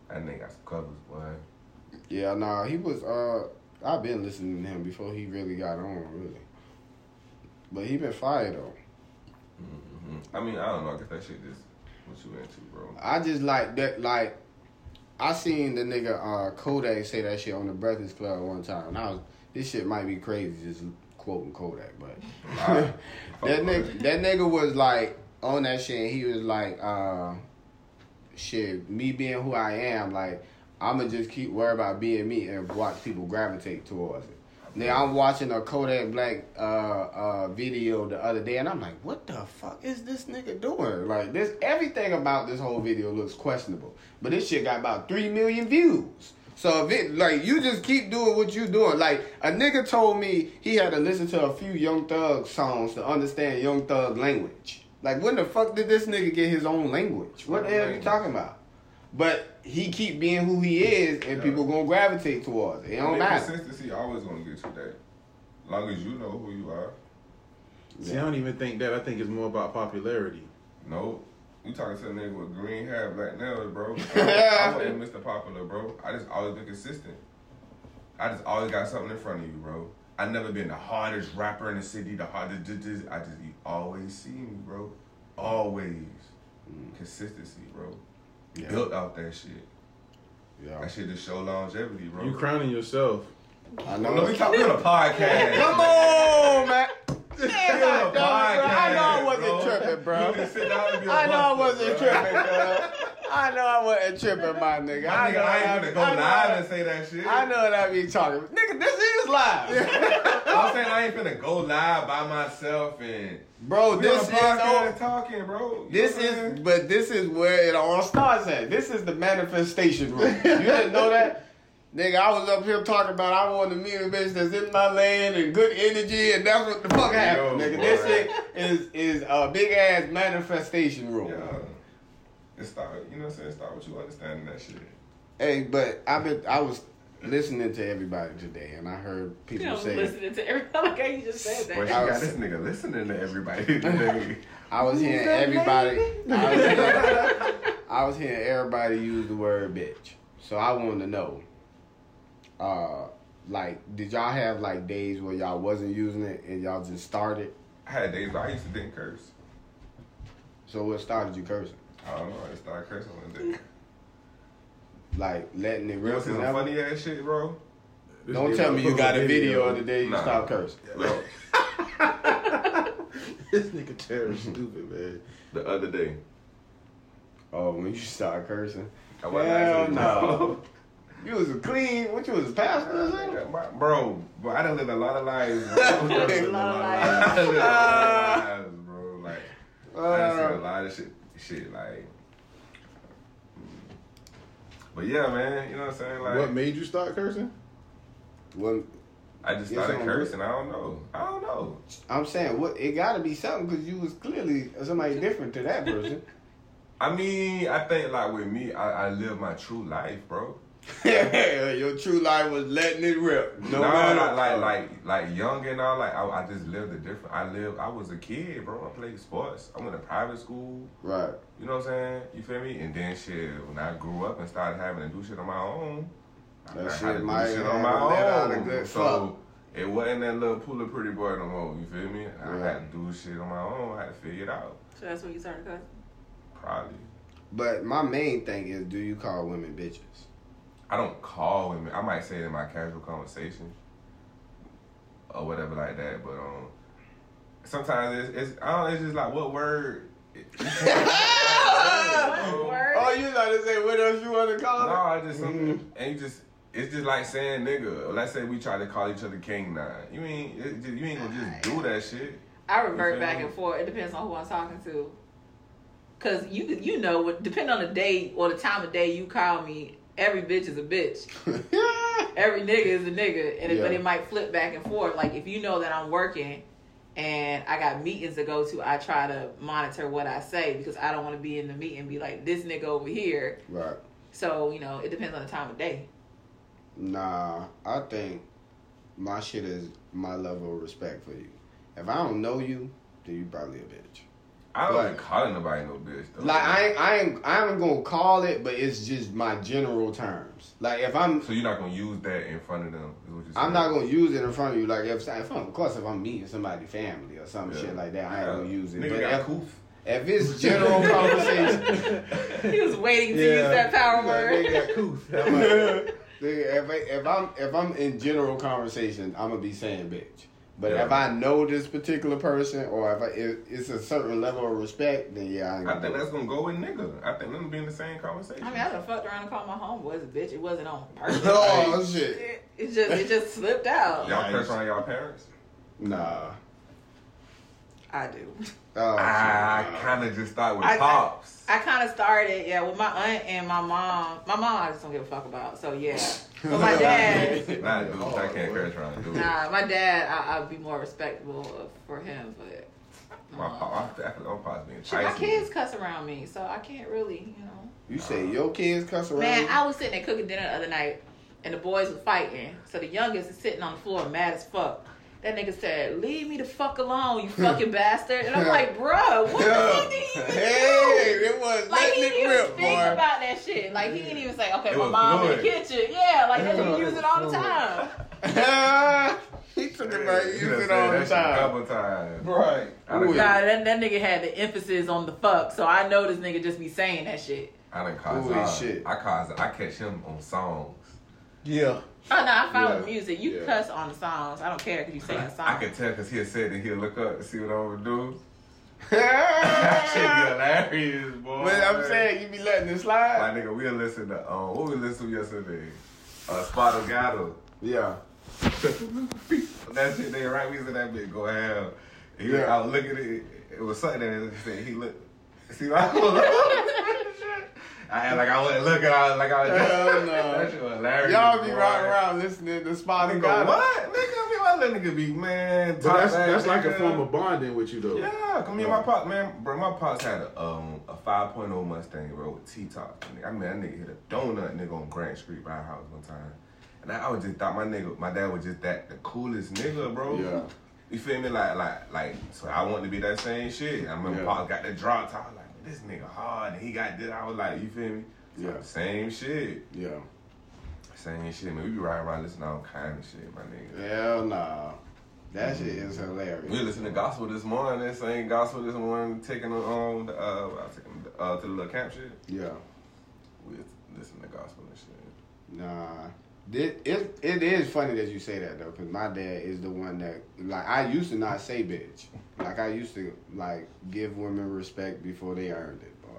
That nigga got some covers, boy. Yeah, nah, he was. Uh, I've been listening to him before he really got on, really. But he been fired though. Hmm I mean, I don't know. I guess that shit just what you into, bro. I just like that. Like, I seen the nigga uh, Kodak say that shit on the Breakfast Club one time. And I was, this shit might be crazy, just quoting Kodak, but that nigga, that nigga was like on that shit. And he was like, uh, shit, me being who I am, like I'ma just keep worry about being me and watch people gravitate towards it. Now I'm watching a Kodak Black uh, uh, video the other day, and I'm like, "What the fuck is this nigga doing?" Like this, everything about this whole video looks questionable. But this shit got about three million views. So if it like you just keep doing what you doing, like a nigga told me he had to listen to a few Young Thug songs to understand Young Thug language. Like when the fuck did this nigga get his own language? What the hell are you talking about? But he keep being who he is, and Yeah. people gonna gravitate towards it. It I don't mean, matter. Consistency always gonna get you there. Long as you know who you are. See, I don't even think that. I think it's more about popularity. No. You talking to a nigga with green hair, black nails, bro. I, I wasn't Mr. Popular, bro. I just always been consistent. I just always got something in front of you, bro. I never been the hardest rapper in the city, the hardest. d- d- I just you always see me, bro. Always. Mm. Consistency, bro. Yeah. Built out that shit. Yeah. That shit just show longevity, bro. You crowning yourself. I No, know. we talking on a podcast. Come on, man. We Damn, on I, a know, bro. I know I wasn't tripping, bro. You just sit down and be a I know I wasn't bro. tripping, bro. I know I wasn't tripping, my nigga. My I nigga, know I ain't gonna go I live I- and say that shit. I know what I be talking. Nigga, this is live. I'm saying I ain't finna go live by myself and bro, we this is a podcast all- talking, bro. You this know what I'm is but this is where it all starts at. This is the manifestation room. You didn't know that? Nigga, I was up here talking about I want a mean bitch that's in my lane and good energy, and that's what the fuck happened, Yo, nigga. boy. This shit is is a big ass manifestation room. Yeah. It start, you know what I'm saying? Start with you understanding that shit. Hey, but I've been I was listening to everybody today, and I heard people know, say listening to everybody like you just said Boy, that. she I got was- this nigga listening to everybody today. I was hearing everybody. I was hearing, I was hearing everybody use the word bitch. So I wanted to know, uh, like, did y'all have like days where y'all wasn't using it and y'all just started? I had days where I used to didn't curse. So what started you cursing? I don't know. I just started cursing one day. Like letting it You rip. some funny ass shit, bro? This Don't tell me you got a video of the day you Nah. stopped cursing. Look, this nigga Terry stupid man. the other day. Oh, when you start cursing. I wasn't Hell actually- no. You was a clean. What you was a pastor or something? My- Bro, bro, I done lived a lot of lives. Bro. I done lived a lot of lives. I done lived a lot of lives, bro. Like, I done seen a Uh, lot of shit, shit like. mm. But yeah, man, you know what I'm saying? Like, What made you start cursing? when I just started I'm cursing. I don't know. I don't know. I'm saying, what it got to be something because you was clearly somebody different to that person. I mean, I think like with me, I, I live my true life, bro. Yeah, your true life was letting it rip. No, No, matter like, like like like young and all. Like I, I just lived a different. I lived. I was a kid, bro. I played sports. I went to private school. right. You know what I'm saying? You feel me? And then shit, when I grew up and started having to do shit on my own, I That learned shit how to do might shit on my let out a own. good so it wasn't that little pull of pretty boy no more. You feel me? I Right. had to do shit on my own. I had to figure it out. So that's when you started cussing. Probably. But my main thing is, do you call women bitches? I don't call women. I might say it in my casual conversation or whatever like that. But um, sometimes it's, it's I don't. know, It's just like what word. What word? Oh, you about to say what else you want to call No, it? I just something, Mhm. and you just it's just like saying nigga. Let's say we try to call each other king nine. You ain't just- you ain't gonna just do that shit. I revert back and forth. It depends on who I'm talking to. Cause you you know what depending on the day or the time of day you call me, every bitch is a bitch. Every nigga is a nigga, and it, but it might flip back and forth. Like if you know that I'm working, and I got meetings to go to, I try to monitor what I say because I don't want to be in the meeting and be like this nigga over here. Right. So you know, it depends on the time of day. Nah, I think my shit is my level of respect for you. If I don't know you, then you probably a bitch. I don't Like- be calling nobody no bitch though. Like I ain't, I ain't, I ain't gonna call it, but it's just my general terms. Like if I'm, So you're not gonna use that in front of them? Is what you're? I'm not gonna use it in front of you. Like if, if I'm, of course, if I'm meeting somebody family or some Yeah. shit like that, I ain't gonna use it. Nigga But got if, coof. if it's general conversation, He was waiting to use that power word. They got coof. How if, I, if I'm if I'm in general conversation, I'm gonna be saying bitch. But Yeah. if I know this particular person or if, I, if it's a certain level of respect, then yeah, I, I think that's it. gonna go with nigga. I think them be in the same conversation. I mean, I done fucked around and called my homeboys a bitch. It wasn't on purpose. Oh shit! It, it just it just slipped out. y'all Nice. press on y'all parents? Nah. I do. Oh, I kind of just start with I- I- pops. I kind of started, yeah, with my aunt and my mom. My mom, I just don't give a fuck about. So yeah, but my dad, Nah, dude, Oh, I can't Lord. crash around dude. nah, my dad, I, I'd be more respectable for him. But My pop, I feel like my pops being shit, my kids cuss around me, so I can't really, you know. You say your kids cuss around? Man, you? I was sitting there cooking dinner the other night, and the boys were fighting. So the youngest is sitting on the floor, mad as fuck. That nigga said, "Leave me the fuck alone, you fucking bastard." And I'm like, "Bro, what the fuck did he even do?" Hey, it was like he didn't it even rip, think boy. about that shit. Like he didn't even say, "Okay, It my was mom in the kitchen." Yeah, like that nigga use it all the time. he took it back, used it all the that shit a time. couple times. right. I done, Ooh, Nah, that, that nigga had the emphasis on the fuck, so I know this nigga just be saying that shit. I done caused Holy shit. I caused I catch him on songs. Yeah. Oh no, I follow Yeah, music. You yeah. cuss on the songs. I don't care because you sing a song. I can tell because he'll say that he'll look up and see what I'm gonna do. That shit be hilarious, boy. But I'm saying you be letting it slide. My nigga, we'll listen to um, what we listened to yesterday. Uh, Spotto Gato. Yeah. that shit they right. We was that bitch go ham. He, Yeah. I was looking at it. It was something that he said he looked. See, I was I had like I wasn't looking. I was like I was. Hell no. That shit was hilarious. Y'all be boy. riding around listening to Spotty Nigga, God. what? Nigga, I mean, my little nigga be man. But that's ass that's like a form of bonding with you though. Yeah, come here, my pop, man, bro. My pops had a um a 5.0 Mustang, bro, with T top. I mean, that nigga hit a donut, nigga, on Grant Street by our house one time, and I, I was just thought my nigga, my dad was just that the coolest nigga, bro. Yeah. You feel me? Like, like, like. So I wanted to be that same shit. I remember Yeah. Pops got the drop top. Like, this nigga hard, and he got this. I was like, you feel me? So, Yeah. Same shit. Yeah. Same shit, man. We be riding around listening to all kind of shit, my nigga. Hell nah. That shit is hilarious. We listened to gospel this morning. That same gospel this morning, taking on the, uh, I was taking uh, to the little camp shit. Yeah. We listen to gospel and shit. Nah. It, it, it is funny that you say that though, cause my dad is the one that like I used to not say bitch. Like I used to like give women respect before they earned it, boy.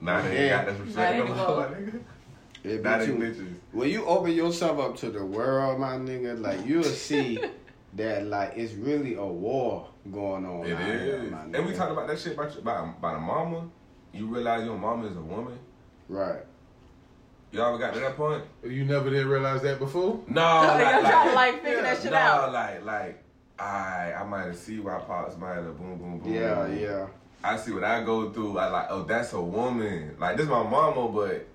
Now they ain't got this respect Not no anymore. more, my nigga. It Now be they too- bitches. when you open yourself up to the world, my nigga, like you'll see that like it's really a war going on. It out here, is. my And we nigga. talked about that shit about, your- about, about a mama. You realize your mama is a woman. right. Y'all ever got to that point? You never did realize that before? No, Y'all like, trying to, like, figure that shit no, out. like, like, I, I might have see why pops might have boom, boom, boom. Yeah, boom. yeah. I see what I go through. I like, oh, that's a woman. Like this, is my mama, but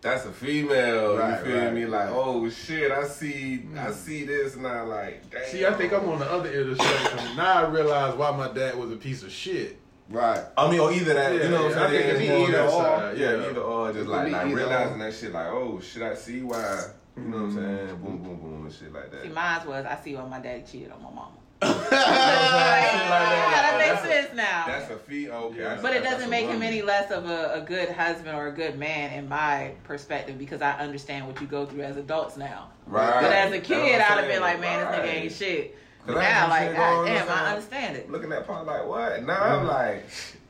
that's a female. Right, you feel right, me? Like, right. oh shit, I see, I mm. see this now. Like, damn. See, I think I'm on the other end of the spectrum. Now I realize why my dad was a piece of shit. Right. I mean, or either that, Yeah, you know what I'm I think saying? either or. side, yeah, yeah. either or. Just like, could like realizing or. that shit. Like, oh shit, I see why. You know what I'm saying? Mm-hmm. Boom, boom, boom, and shit like that. See, mine was I see why my daddy cheated on my mama. that. that Oh, makes sense now. That's a fee. Oh, okay, Yeah. But it doesn't make him any less of a, a good husband or a good man in my perspective because I understand what you go through as adults now. Right. But as a kid, I'm I'd have been like, man, this Right. nigga ain't shit. But 'Cause I had now, like, shit God damn. I understand it. looking at Paul like, what? Now I'm mm-hmm. like, yeah,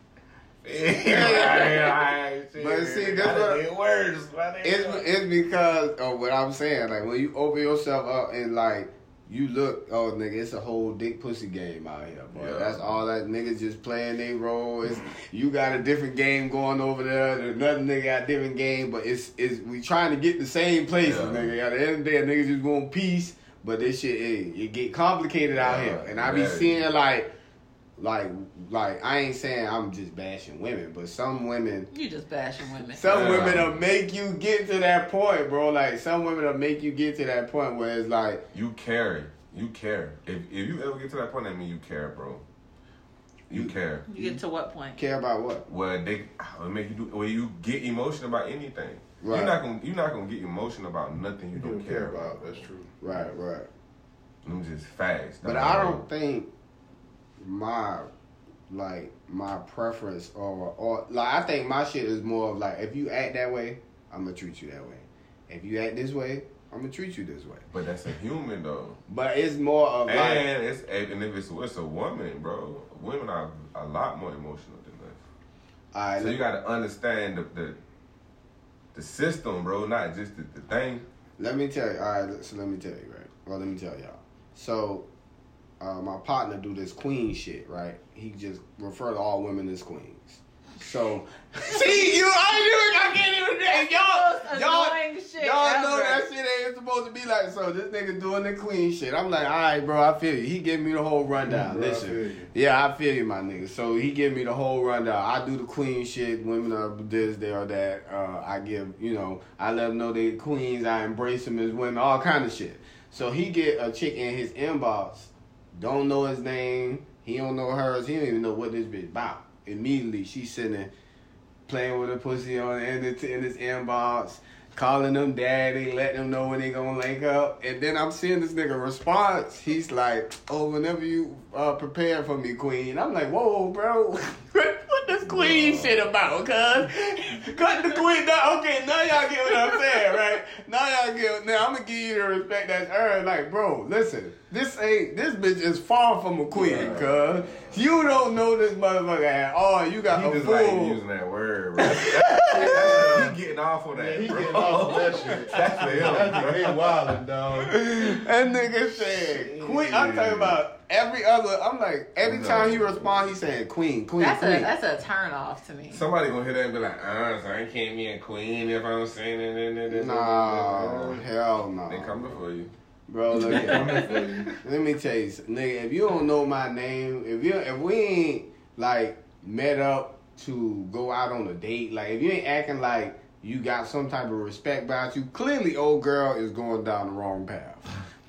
But see, that's what- it worse. nigga. It's it's because of what I'm saying. Like when you open yourself up and like you look, oh nigga, it's a whole dick pussy game out here, boy. Yeah. That's all that niggas just playing their role. It's, you got a different game going over there. Another nigga got a different game, but it's it's we trying to get the same places, Yeah. nigga. At the end of the day, niggas just want peace, But this shit, it, it get complicated out Yeah, here, and I be seeing like, like, like I ain't saying I'm just bashing women, but some women, You just bashing women. some Yeah. women will make you get to that point, bro. Like some women will make you get to that point where it's like, You care. You care. If if you ever get to that point, that mean you care, bro. You care. You get to what point? care about what? Well, they it make you do. Well, you get emotional about anything. Right. You're not gonna you're not gonna get emotional about nothing you You don't don't care care about. about. That's true. Right, right. I'm just fast. But. I don't think my like my preference or or like I think my shit is more of like if you act that way, I'm gonna treat you that way. If you act this way, I'm gonna treat you this way. But that's a human though. But it's more of like And it's and if it's it's a woman, bro. Women are a lot more emotional than us. all right, So you gotta understand the the, the system, bro, not just the, the thing. Let me tell you. All right, so let me tell you, right? Well, let me tell y'all. So, uh, my partner do this queen shit, right? He just refer to all women as queens. So, see, you, I knew it. I can't even. That's Y'all, the most y'all, annoying shit y'all know that shit ain't supposed to be like. So this nigga doing the queen shit. I'm like, all right, bro, I feel you. He give me the whole rundown. Mm, bro, Listen, feel you. yeah, I feel you, my nigga. So he give me the whole rundown. I do the queen shit. Women are this, they are that. Uh, I give, you know, I let them know they queens. I embrace them as women, all kind of shit. So he get a chick in his inbox, don't know his name. He don't know hers. He don't even know what this bitch about. Immediately, she's sitting there playing with her pussy on in, the, in his inbox, calling them daddy, letting them know when they gonna link up. And then I'm seeing this nigga response. He's like, "Oh, whenever you uh, prepare for me, queen." I'm like, "Whoa, bro, what this queen shit about, cuz?" Cut the queen down. Okay, now y'all get what I'm saying, right? Now y'all get. Now I'm gonna give you the respect that's earned. Like, bro, listen, this ain't this bitch is far from a queen, cuz you don't know this motherfucker at all. You got He a just full. like using that word, bro. That's, that's, he getting off on that, Yeah, he bro. getting off that shit. That's for him, That bro. nigga, wildin', dog. That nigga said queen. I'm talking about every other. I'm like every time he respond, he saying queen, queen, That's a that's a turn off to me. Somebody gonna hear that and be like, uh, so I can't be a queen if I'm saying it. no, hell no, They coming for you. Bro. Look They here. coming for you. Let me tell you, nigga. If you don't know my name, if you if we ain't like met up to go out on a date, like if you ain't acting like you got some type of respect about you, clearly old girl is going down the wrong path.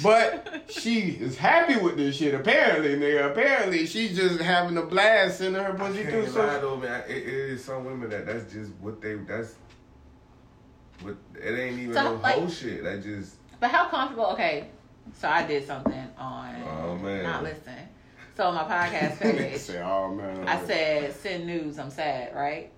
But she is happy with this shit. Apparently, nigga. Apparently, she's just having a blast sending her I pussy through. can't lie So, though, man. It, it is some women that that's just what they that's. What it ain't even So, no like- whole shit. That just But how comfortable? Okay, so I did something on. Oh, man. Not listen. So my podcast page, say, oh man. I said send news. I'm sad, right?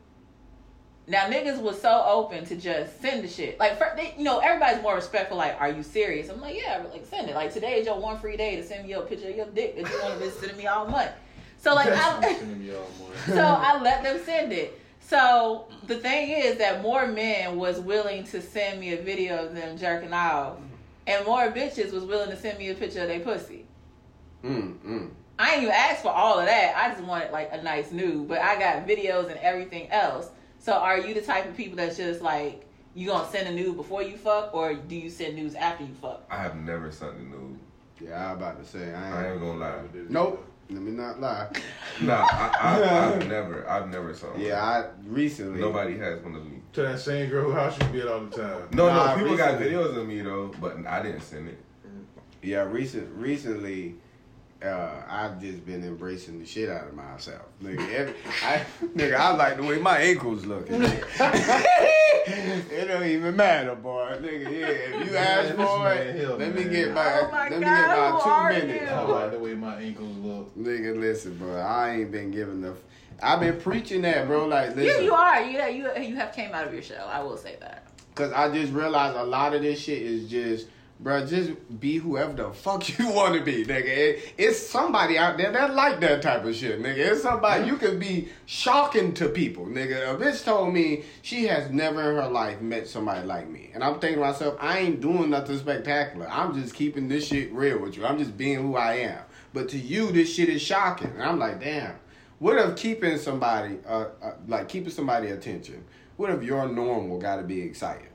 Now niggas was so open to just send the shit. Like, for, they, you know, everybody's more respectful. Like, are you serious? I'm like, yeah, like send it. Like today is your one free day to send me a picture of your dick that you want to be sending me all month. So like, I, Sending me all morning. so I let them send it. So the thing is that more men was willing to send me a video of them jerking off, and more bitches was willing to send me a picture of their pussy. Mm, mm. I ain't even asked for all of that. I just wanted like a nice nude, but I got videos and everything else. So are you the type of people that's just like you gonna send a nude before you fuck, or do you send nudes after you fuck? I have never sent a nude. Yeah, I about to say. I ain't. I ain't gonna lie. Nope. Let me not lie. Nah, I, I, I've never, I've never sent. Yeah, I recently. Nobody has one of me. To that same girl who house you be at all the time. No, Nah, no, people got videos of me though, but I didn't send it. Yeah, recent recently, uh, I've just been embracing the shit out of myself, nigga. Every, I, nigga, I like the way my ankles look. nigga. it don't even matter, boy, nigga. Yeah, if you ask Man, this for it, let me get about, Oh my let me get about two minutes. you? I like the way my ankles look. Nigga, listen, bro. I ain't been giving the. I've been preaching that, bro. Like, Yeah, you are. You you you have came out of your shell. I will say that. Cause I just realized a lot of this shit is just, bro, just be whoever the fuck you want to be, nigga. It, it's somebody out there that like that type of shit, nigga. It's somebody you can be shocking to people, nigga. A bitch told me she has never in her life met somebody like me, and I'm thinking to myself, I ain't doing nothing spectacular. I'm just keeping this shit real with you. I'm just being who I am. But to you, this shit is shocking, and I'm like, damn. What if keeping somebody, uh, uh like keeping somebody attention? What if your normal got to be exciting?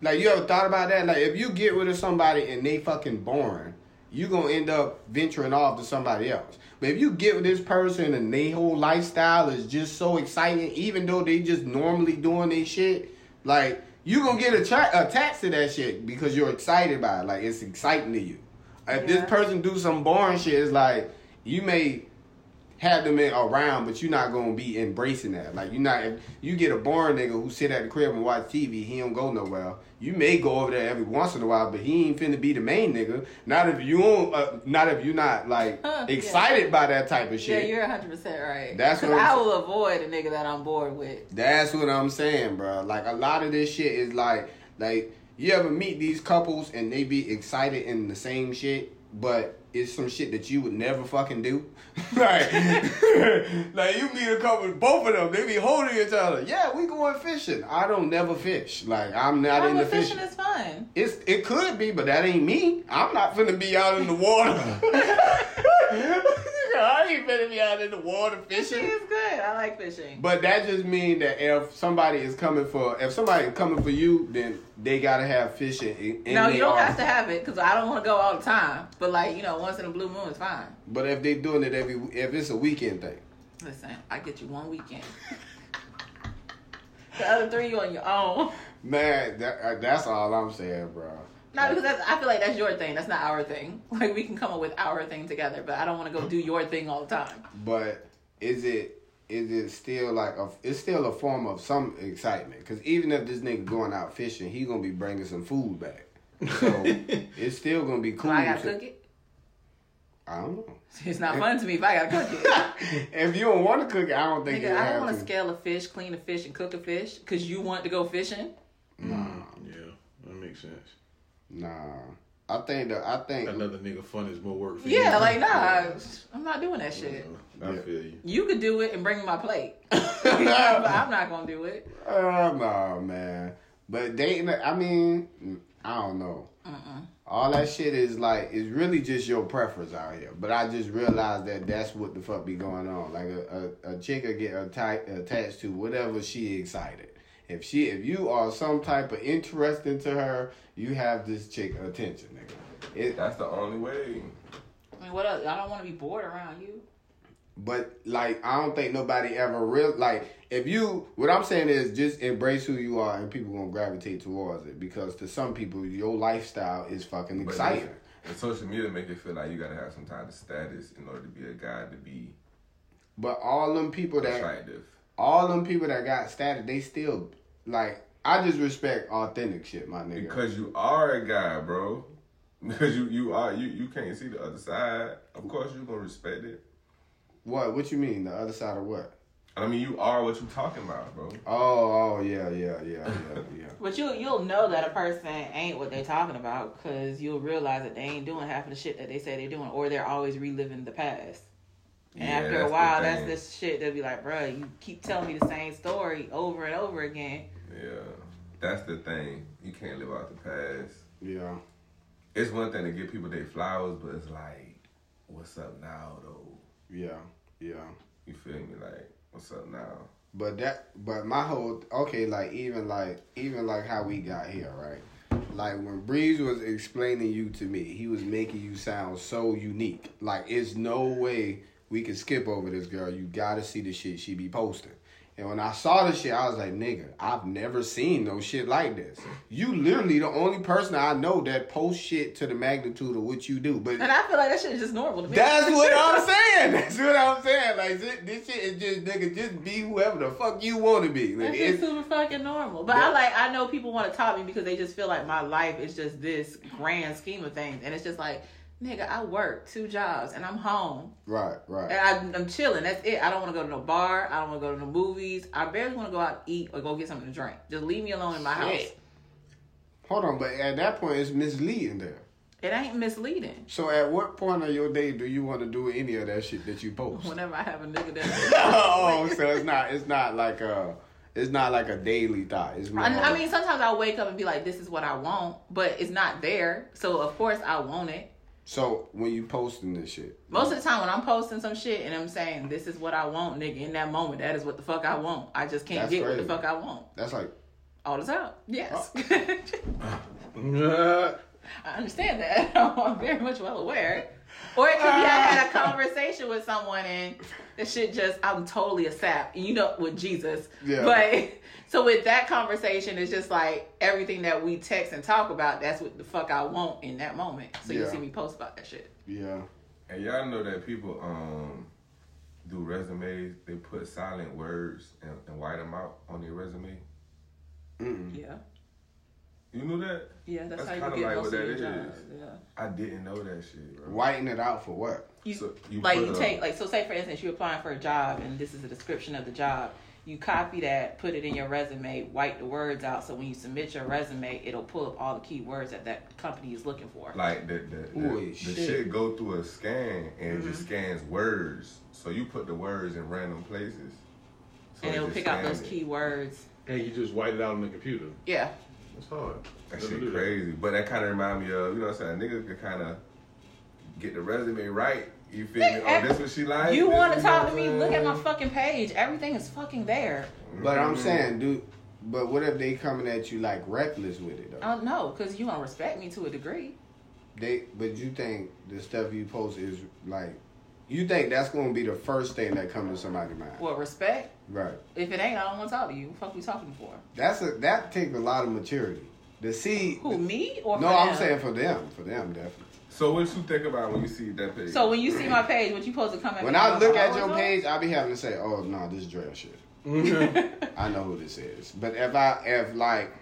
Like you ever thought about that? Like if you get rid of somebody and they fucking boring, you gonna end up venturing off to somebody else. But if you get with this person and they whole lifestyle is just so exciting, even though they just normally doing their shit, like you gonna get attra- attached to that shit because you're excited by it. Like it's exciting to you. If Yeah. this person do some boring shit, it's like you may have them in, around, but you're not gonna be embracing that. Like you're not if you get a boring nigga who sit at the crib and watch TV, he don't go nowhere. You may go over there every once in a while, but he ain't finna be the main nigga. Not if you don't, uh, not if you're not like Huh, yeah. excited by that type of shit. Yeah, you're 100 percent right. That's what I'm I will avoid a nigga that I'm bored with. That's what I'm saying, bro. Like a lot of this shit is like like you ever meet these couples and they be excited in the same shit, but it's some shit that you would never fucking do. like, like you meet a couple, both of them, they be holding each other. Yeah, we going fishing. I don't never fish. Like I'm not into but fishing fishing. is fun. It's it could be, but that ain't me. I'm not finna be out in the water. I ain't finna be out in the water Fishing fishing. is good. I like fishing. But that just means that if somebody is coming for, if somebody is coming for you, then they gotta have fishing. In, in no, you don't have to have it because I don't want to go all the time. But like you know, once in a blue moon is fine. But if they doing it every, if it's a weekend thing, Listen, I get you one weekend. the other three you on your own. man, that, uh, that's all I'm saying, bro. Not because that's, I feel like that's your thing. That's not our thing. Like we can come up with our thing together, but I don't want to go do your thing all the time. But is it is it still like a? It's still a form of some excitement because even if this nigga going out fishing, he gonna be bringing some food back. So it's still gonna be So cool. I gotta to- cook it. I don't know. It's not fun to me if I gotta cook it. if you don't want to cook it, I don't think you Nigga, I don't want to. to scale a fish, clean a fish, and cook a fish because you want to go fishing. Nah, Yeah, that makes sense. Nah. I think that I think Another nigga fun is more work for Yeah, you. Yeah, like nah, I'm not doing that shit. I Yeah. feel you. You could do it and bring me my plate, but I'm not gonna do it. Uh, no, man. But dating, I mean, I don't know. All that shit is like, it's really just your preference out here. But I just realized that that's what the fuck be going on. Like a, a, a chick will get atta- attached to whatever she excited. If she, if you are some type of interesting to her, you have this chick attention, nigga. It, That's the only way. I mean, what else? I don't want to be bored around you. But like, I don't think nobody ever real like. If you, what I'm saying is, just embrace who you are, and people gonna gravitate towards it. Because to some people, your lifestyle is fucking But exciting. it's- And social media make it feel like you gotta have some type of status in order to be a guy to be But all them people that, attractive. All them people that got status, they still like. I just respect authentic shit, my nigga. Because you are a guy, bro. Because you you are you you can't see the other side. Of course you gonna respect it. what? What you mean? The other side of what? I mean you are what you talking about, bro. Oh, oh yeah, yeah, yeah, yeah, yeah. But you you'll know that a person ain't what they talking about because you'll realize that they ain't doing half of the shit that they say they're doing, or they're always reliving the past. And Yeah, after a while, that's thing. this shit. They'll be like, "Bruh, you keep telling me the same story over and over again." Yeah. That's the thing. You can't live out the past. yeah. It's one thing to give people their flowers, but it's like, what's up now though? Yeah, yeah. You feel me? Like, what's up now? But that, but my whole okay, like even like even like how we got here, right? Like when Breeze was explaining you to me, he was making you sound so unique. Like it's no way we can skip over this girl. You gotta see the shit she be posting. And when I saw the shit, I was like, nigga, I've never seen no shit like this. You literally the only person I know that posts shit to the magnitude of what you do. But And I feel like that shit is just normal to me. that's what I'm saying. That's what I'm saying. Like this, this shit is just nigga, just be whoever the fuck you want to be. Like, shit's it's, super fucking normal. But I like I know people want to top me because they just feel like my life is just this grand scheme of things, and it's just like, nigga, I work two jobs and I'm home right, right. and I, I'm chilling. That's it. I don't want to go to no bar. I don't want to go to no movies. I barely want to go out and eat or go get something to drink. Just leave me alone in my house. Hold on, but at that point, it's misleading there. It ain't misleading. So, at what point of your day do you want to do any of that shit that you post? Whenever I have a nigga that. oh, so it's not, it's not like a, it's not like a daily thought. It's more. I, I mean, sometimes I'll wake up and be like, this is what I want, but it's not there. So, of course, I want it. So when you posting this shit, Most of the time when I'm posting some shit and I'm saying this is what I want, nigga, in that moment, that is what the fuck I want. I just can't That's get what the fuck I want. that's like All the time. Yes. Uh, I understand that. I'm very much well aware. Or it could be I had a conversation with someone and the shit just I'm totally a sap. You know with Jesus. Yeah. But so with that conversation it's just like everything that we text and talk about, that's what the fuck I want in that moment. So you Yeah. see me post about that shit. Yeah. And y'all know that people um do resumes, they put silent words and, and white them out on their resume. Mm-mm. Yeah. You knew that? Yeah, that's, That's how you kinda get like most what of your that jobs. is. Yeah. I didn't know that shit, bro. Whiten it out for what? You, So you like you a- take like so say for instance you're applying for a job and this is the description of the job you copy that put it in your resume white the words out so when you submit your resume it'll pull up all the key words that that company is looking for Like the the, the, Holy the shit. shit. go through a scan and it just Mm-hmm. scans words. So you put the words in random places. So and it it'll pick out those it. key words and you just white it out on the computer. yeah That's hard. That Never shit do crazy. But that kind of remind me of, you know what I'm saying? Niggas could kind of get the resume right. You feel me? Oh, this what she like? you want to talk to me look at my fucking page everything is fucking there But I'm Mhm. saying, dude. But what if they coming at you like reckless with it though? I don't know because you don't respect me to a degree They, but you think the stuff you post is like, you think that's gonna be the first thing that comes to somebody's mind, what respect right? if it ain't I don't want to talk to you what the fuck we talking for That's a that takes a lot of maturity to see. who me or no, for I'm them? saying for them, for them definitely. So what you think about when you see that page? so when you see my page what you supposed to come at When me I look at your page, I be having to say, "Oh no, this is drill shit." Mm-hmm. I know who this is. But if I if like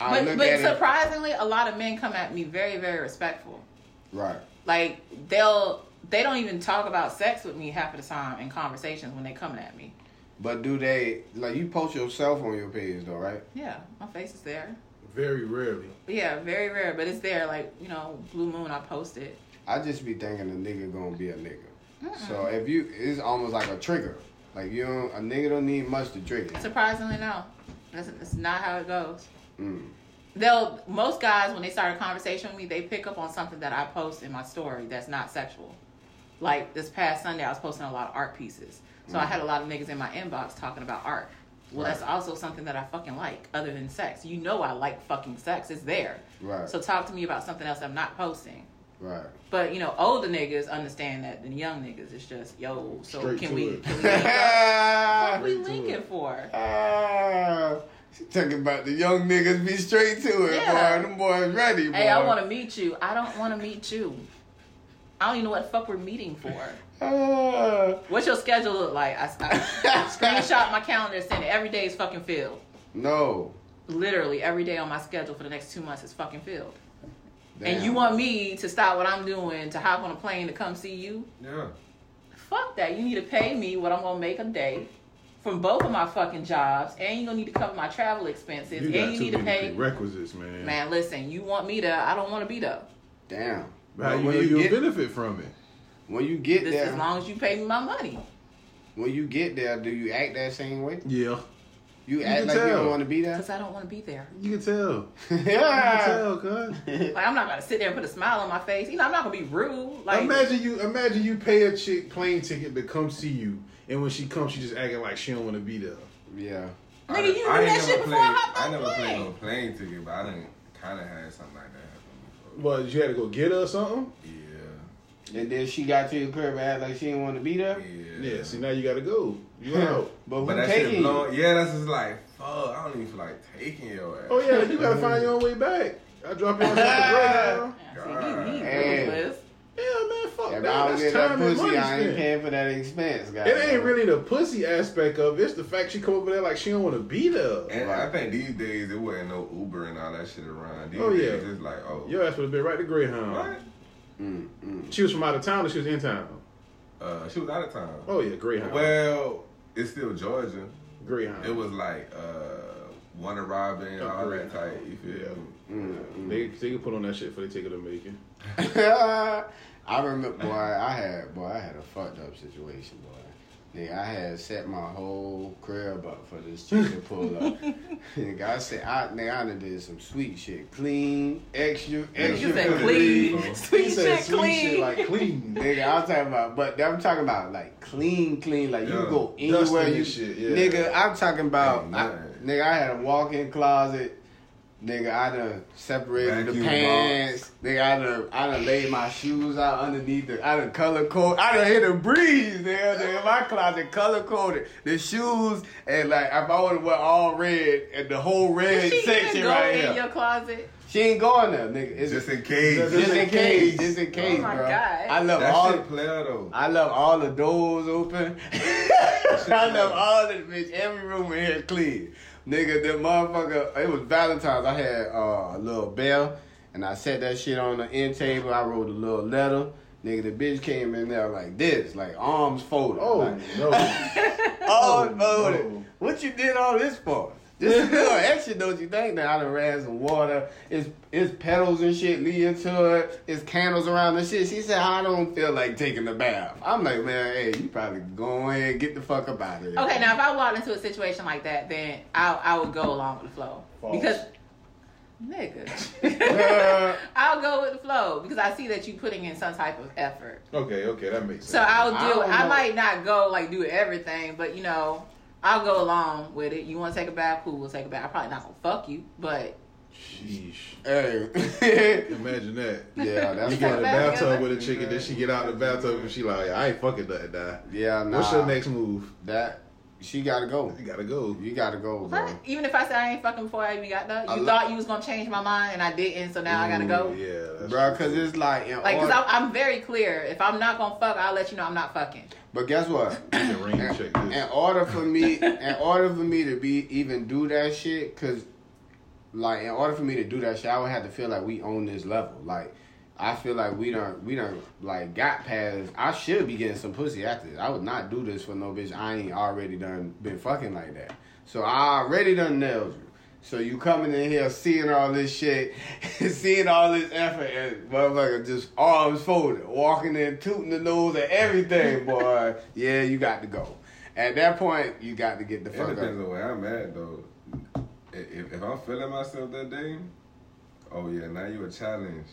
I but look but at it surprisingly, a lot of men come at me very, very respectful. right, Like they'll they don't even talk about sex with me half of the time in conversations when they coming at me. but do they like you post yourself on your page though, right? Yeah, my face is there. Very rarely. Yeah, very rare, but it's there. Like you know, Blue Moon, I posted. I just be thinking a nigga gonna be a nigga. So if you, it's almost like a trigger. Like you don't, a nigga don't need much to trigger. Surprisingly, no, that's, that's not how it goes. Mm. They'll most guys when they start a conversation with me, they pick up on something that I post in my story that's not sexual. Like this past Sunday, I was posting a lot of art pieces, so I had a lot of niggas in my inbox talking about art. Well, that's also something that I fucking like, other than sex. You know, I like fucking sex. It's there. Right, So talk to me about something else I'm not posting. right. But you know, older niggas understand that than young niggas. It's just yo. So Straight can we? it. Can we link up? What we linking it. for? Ah, she talking about the young niggas be straight to it, Yeah. boy. Them boys ready, boy. Hey, I want to meet you. I don't want to meet you. I don't even know what the fuck we're meeting for. Ah. What's your schedule look like? I, I screenshot my calendar, send it. Every day is fucking filled. no. Literally every day on my schedule for the next two months is fucking filled. And you want me to stop what I'm doing to hop on a plane to come see you? Yeah. Fuck that. You need to pay me what I'm gonna make a day from both of my fucking jobs, and you're gonna need to cover my travel expenses, You got and you too need to many pay. prerequisites, man. Man, listen, you want me to? I don't want to be there. Damn. But how you you you'll get benefit from it? when you get This there, as long as you pay me my money. when you get there, do you act that same way? Yeah. You, You act can like you tell. don't want to be there. Because I don't want to be there. You can tell. You can yeah. tell, cuz. Like I'm not gonna sit there and put a smile on my face. You know, I'm not gonna be rude. Like imagine you imagine you pay a chick plane ticket to come see you, and when she comes, she just acting like she don't want to be there. Yeah. Nigga, you I knew ain't that shit never before I played- hopped I never played plane. no plane ticket, but I didn't kind of had something like that happen But you had to go get her or something. Yeah. And then she got to the curb and act like she didn't want to be there. Yeah. Yeah. Yeah. See, now you got to go. You out. But who But that shit taking you? blown. Yeah, that's just like fuck. I don't even feel like taking your ass. Oh yeah, you gotta find your own way back. I drop you on something great. Yeah, see, you, you Hey. Yeah, man, fuck If that. I don't That's get that time and pussy, money I ain't spent. paying for that expense, guys. It ain't really the pussy aspect of it. It's the fact she come over there like she don't want to be there. And Right. I think these days there wasn't no Uber and all that shit around. These Oh, days yeah. it's just like oh. Your ass would have been right to Greyhound. What? Mm, mm. She was from out of town or she was in town? Uh, she was out of town. Oh yeah, Greyhound. Well, it's still Georgia. Greyhound. It was like uh, Warner Robin, Oh, all great. that type. You feel Yeah. Mm, mm. They they could put on that shit for they take it to Macon. I remember, boy. I had, boy. I had a fucked up situation, boy. Nigga, I had set my whole crib up for this chick to pull up. nigga, I said, I, nigga, I done did some sweet shit, clean, extra, extra. You said clean. clean, He sweet said shit, sweet clean. shit like clean. Nigga, I'm talking about, but I'm talking about like clean, clean. Like you go anywhere Dusting you, shit, yeah. nigga. I'm talking about. Ain't I, nigga, I had a walk-in closet. Nigga, I done separated the Vacuum pants. Nigga, I done, I done laid my shoes out underneath the, I done color code. I done hit a breeze, nigga. nigga. My closet color coded. The shoes, and like, if I would've wear all red, and the whole red she section even go right in here. your closet? She ain't going there, nigga. It's Just in case. just in case, just in case, Oh my bro. God. I love That all. shit player though. I love all the doors open. I love all the bitch. Every room in here clean. Nigga, that motherfucker. It was Valentine's. I had uh, a little bell, and I set that shit on the end table. I wrote a little letter. Nigga, the bitch came in there like this, like arms folded. Oh like, no! arms no. folded. What you did all this for? This is a little extra, don't you think? that I done ran some water. It's it's petals and shit leading to it. It's candles around the shit. She said, I don't feel like taking a bath. I'm like, man, hey, you probably go ahead get the fuck up out of here. Okay, now if I walked into a situation like that, then I I would go along with the flow False. because nigga, Uh, I'll go with the flow because I see that you putting in some type of effort. Okay, okay, that makes sense. So I'll I do. don't I, might not go like do everything, but you know, I'll go along with it. You want to take a bath? Cool, we'll take a bath. I'm probably not gonna fuck you, but Sheesh. hey. Imagine that. yeah, that's You get in the bathtub with a chick and then she get out the bathtub and she like, I ain't fucking nothing now. Yeah, nah. What's your next move? That she gotta go. You gotta go. You gotta go, bro. what? Even if I said I ain't fucking before I even got there, I you lo- thought you was gonna change my mind and I didn't, so now I gotta go. Yeah, Bro, cause it's like in Like, cause order- I'm, I'm very clear. If I'm not gonna fuck, I'll let you know I'm not fucking. But guess what? In, check in order for me, in order for me to be even do that shit, cause like in order for me to do that shit, I would have to feel like we own this level. Like I feel like we don't, we don't like got past. I should be getting some pussy after this. I would not do this for no bitch. I ain't already done been fucking like that. So I already done nailed you. So you coming in here seeing all this shit, seeing all this effort, and motherfucker just arms folded, walking in, tooting the nose and everything, boy. yeah, you got to go. At that point, you got to get the fuck It depends up. on where I'm at though. If, if I'm feeling myself that day, oh yeah, now you a challenge.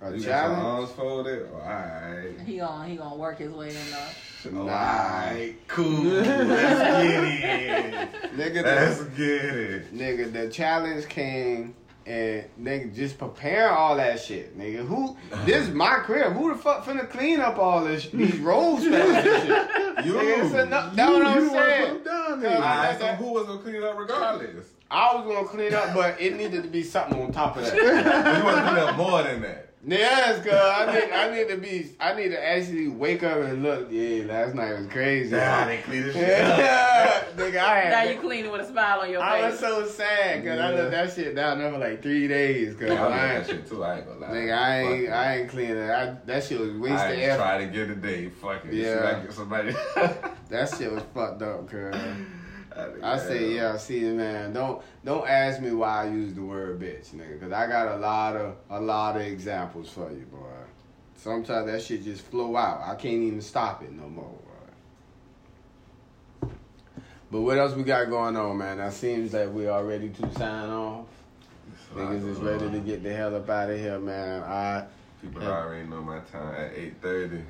A you got your challenge? arms folded. Oh, alright. He gonna he gonna work his way in there. Oh, Nah. alright. Cool. Let's get it. Nigga, Let's the, get it. nigga, the challenge came and nigga just prepare all that shit, nigga. Who? This is my crib. Who the fuck finna clean up all this these rolls? space and shit? You. Nigga, it's enough. That's what I'm you the saying. put 'em down Cause there. Alright, so who was gonna clean up regardless? I was gonna clean up, but it needed to be something on top of that. you want to clean up more than that. Yes, cause I need, I need to be, I need to actually wake up and look. Yeah, last night was crazy. they clean this Yeah, nigga, I had. Now you cleaning with a smile on your face. I was so sad because I Yeah. let that shit down there for like three days. Cause I love I that ain't, shit too. I ain't gonna lie. nigga, I ain't, Fuck. I ain't cleaning it. I, that shit was waste I of ain't effort. try to get a day. Fuck it. Yeah. See if I can somebody. That shit was fucked up, cuz. I say, yeah, see, man, don't don't ask me why I use the word bitch, nigga, because I got a lot of a lot of examples for you, boy. Sometimes that shit just flow out. I can't even stop it no more, boy. But what else we got going on, man? It seems that we are ready to sign off. Niggas is ready to get the hell up out of here, man. I People already know my time at eight thirty.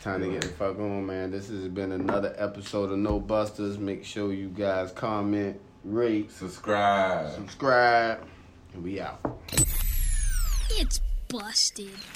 It's time to get the fuck on, man. This has been another episode of No Busters. Make sure you guys comment, rate, Subscribe. subscribe, and we out. It's busted.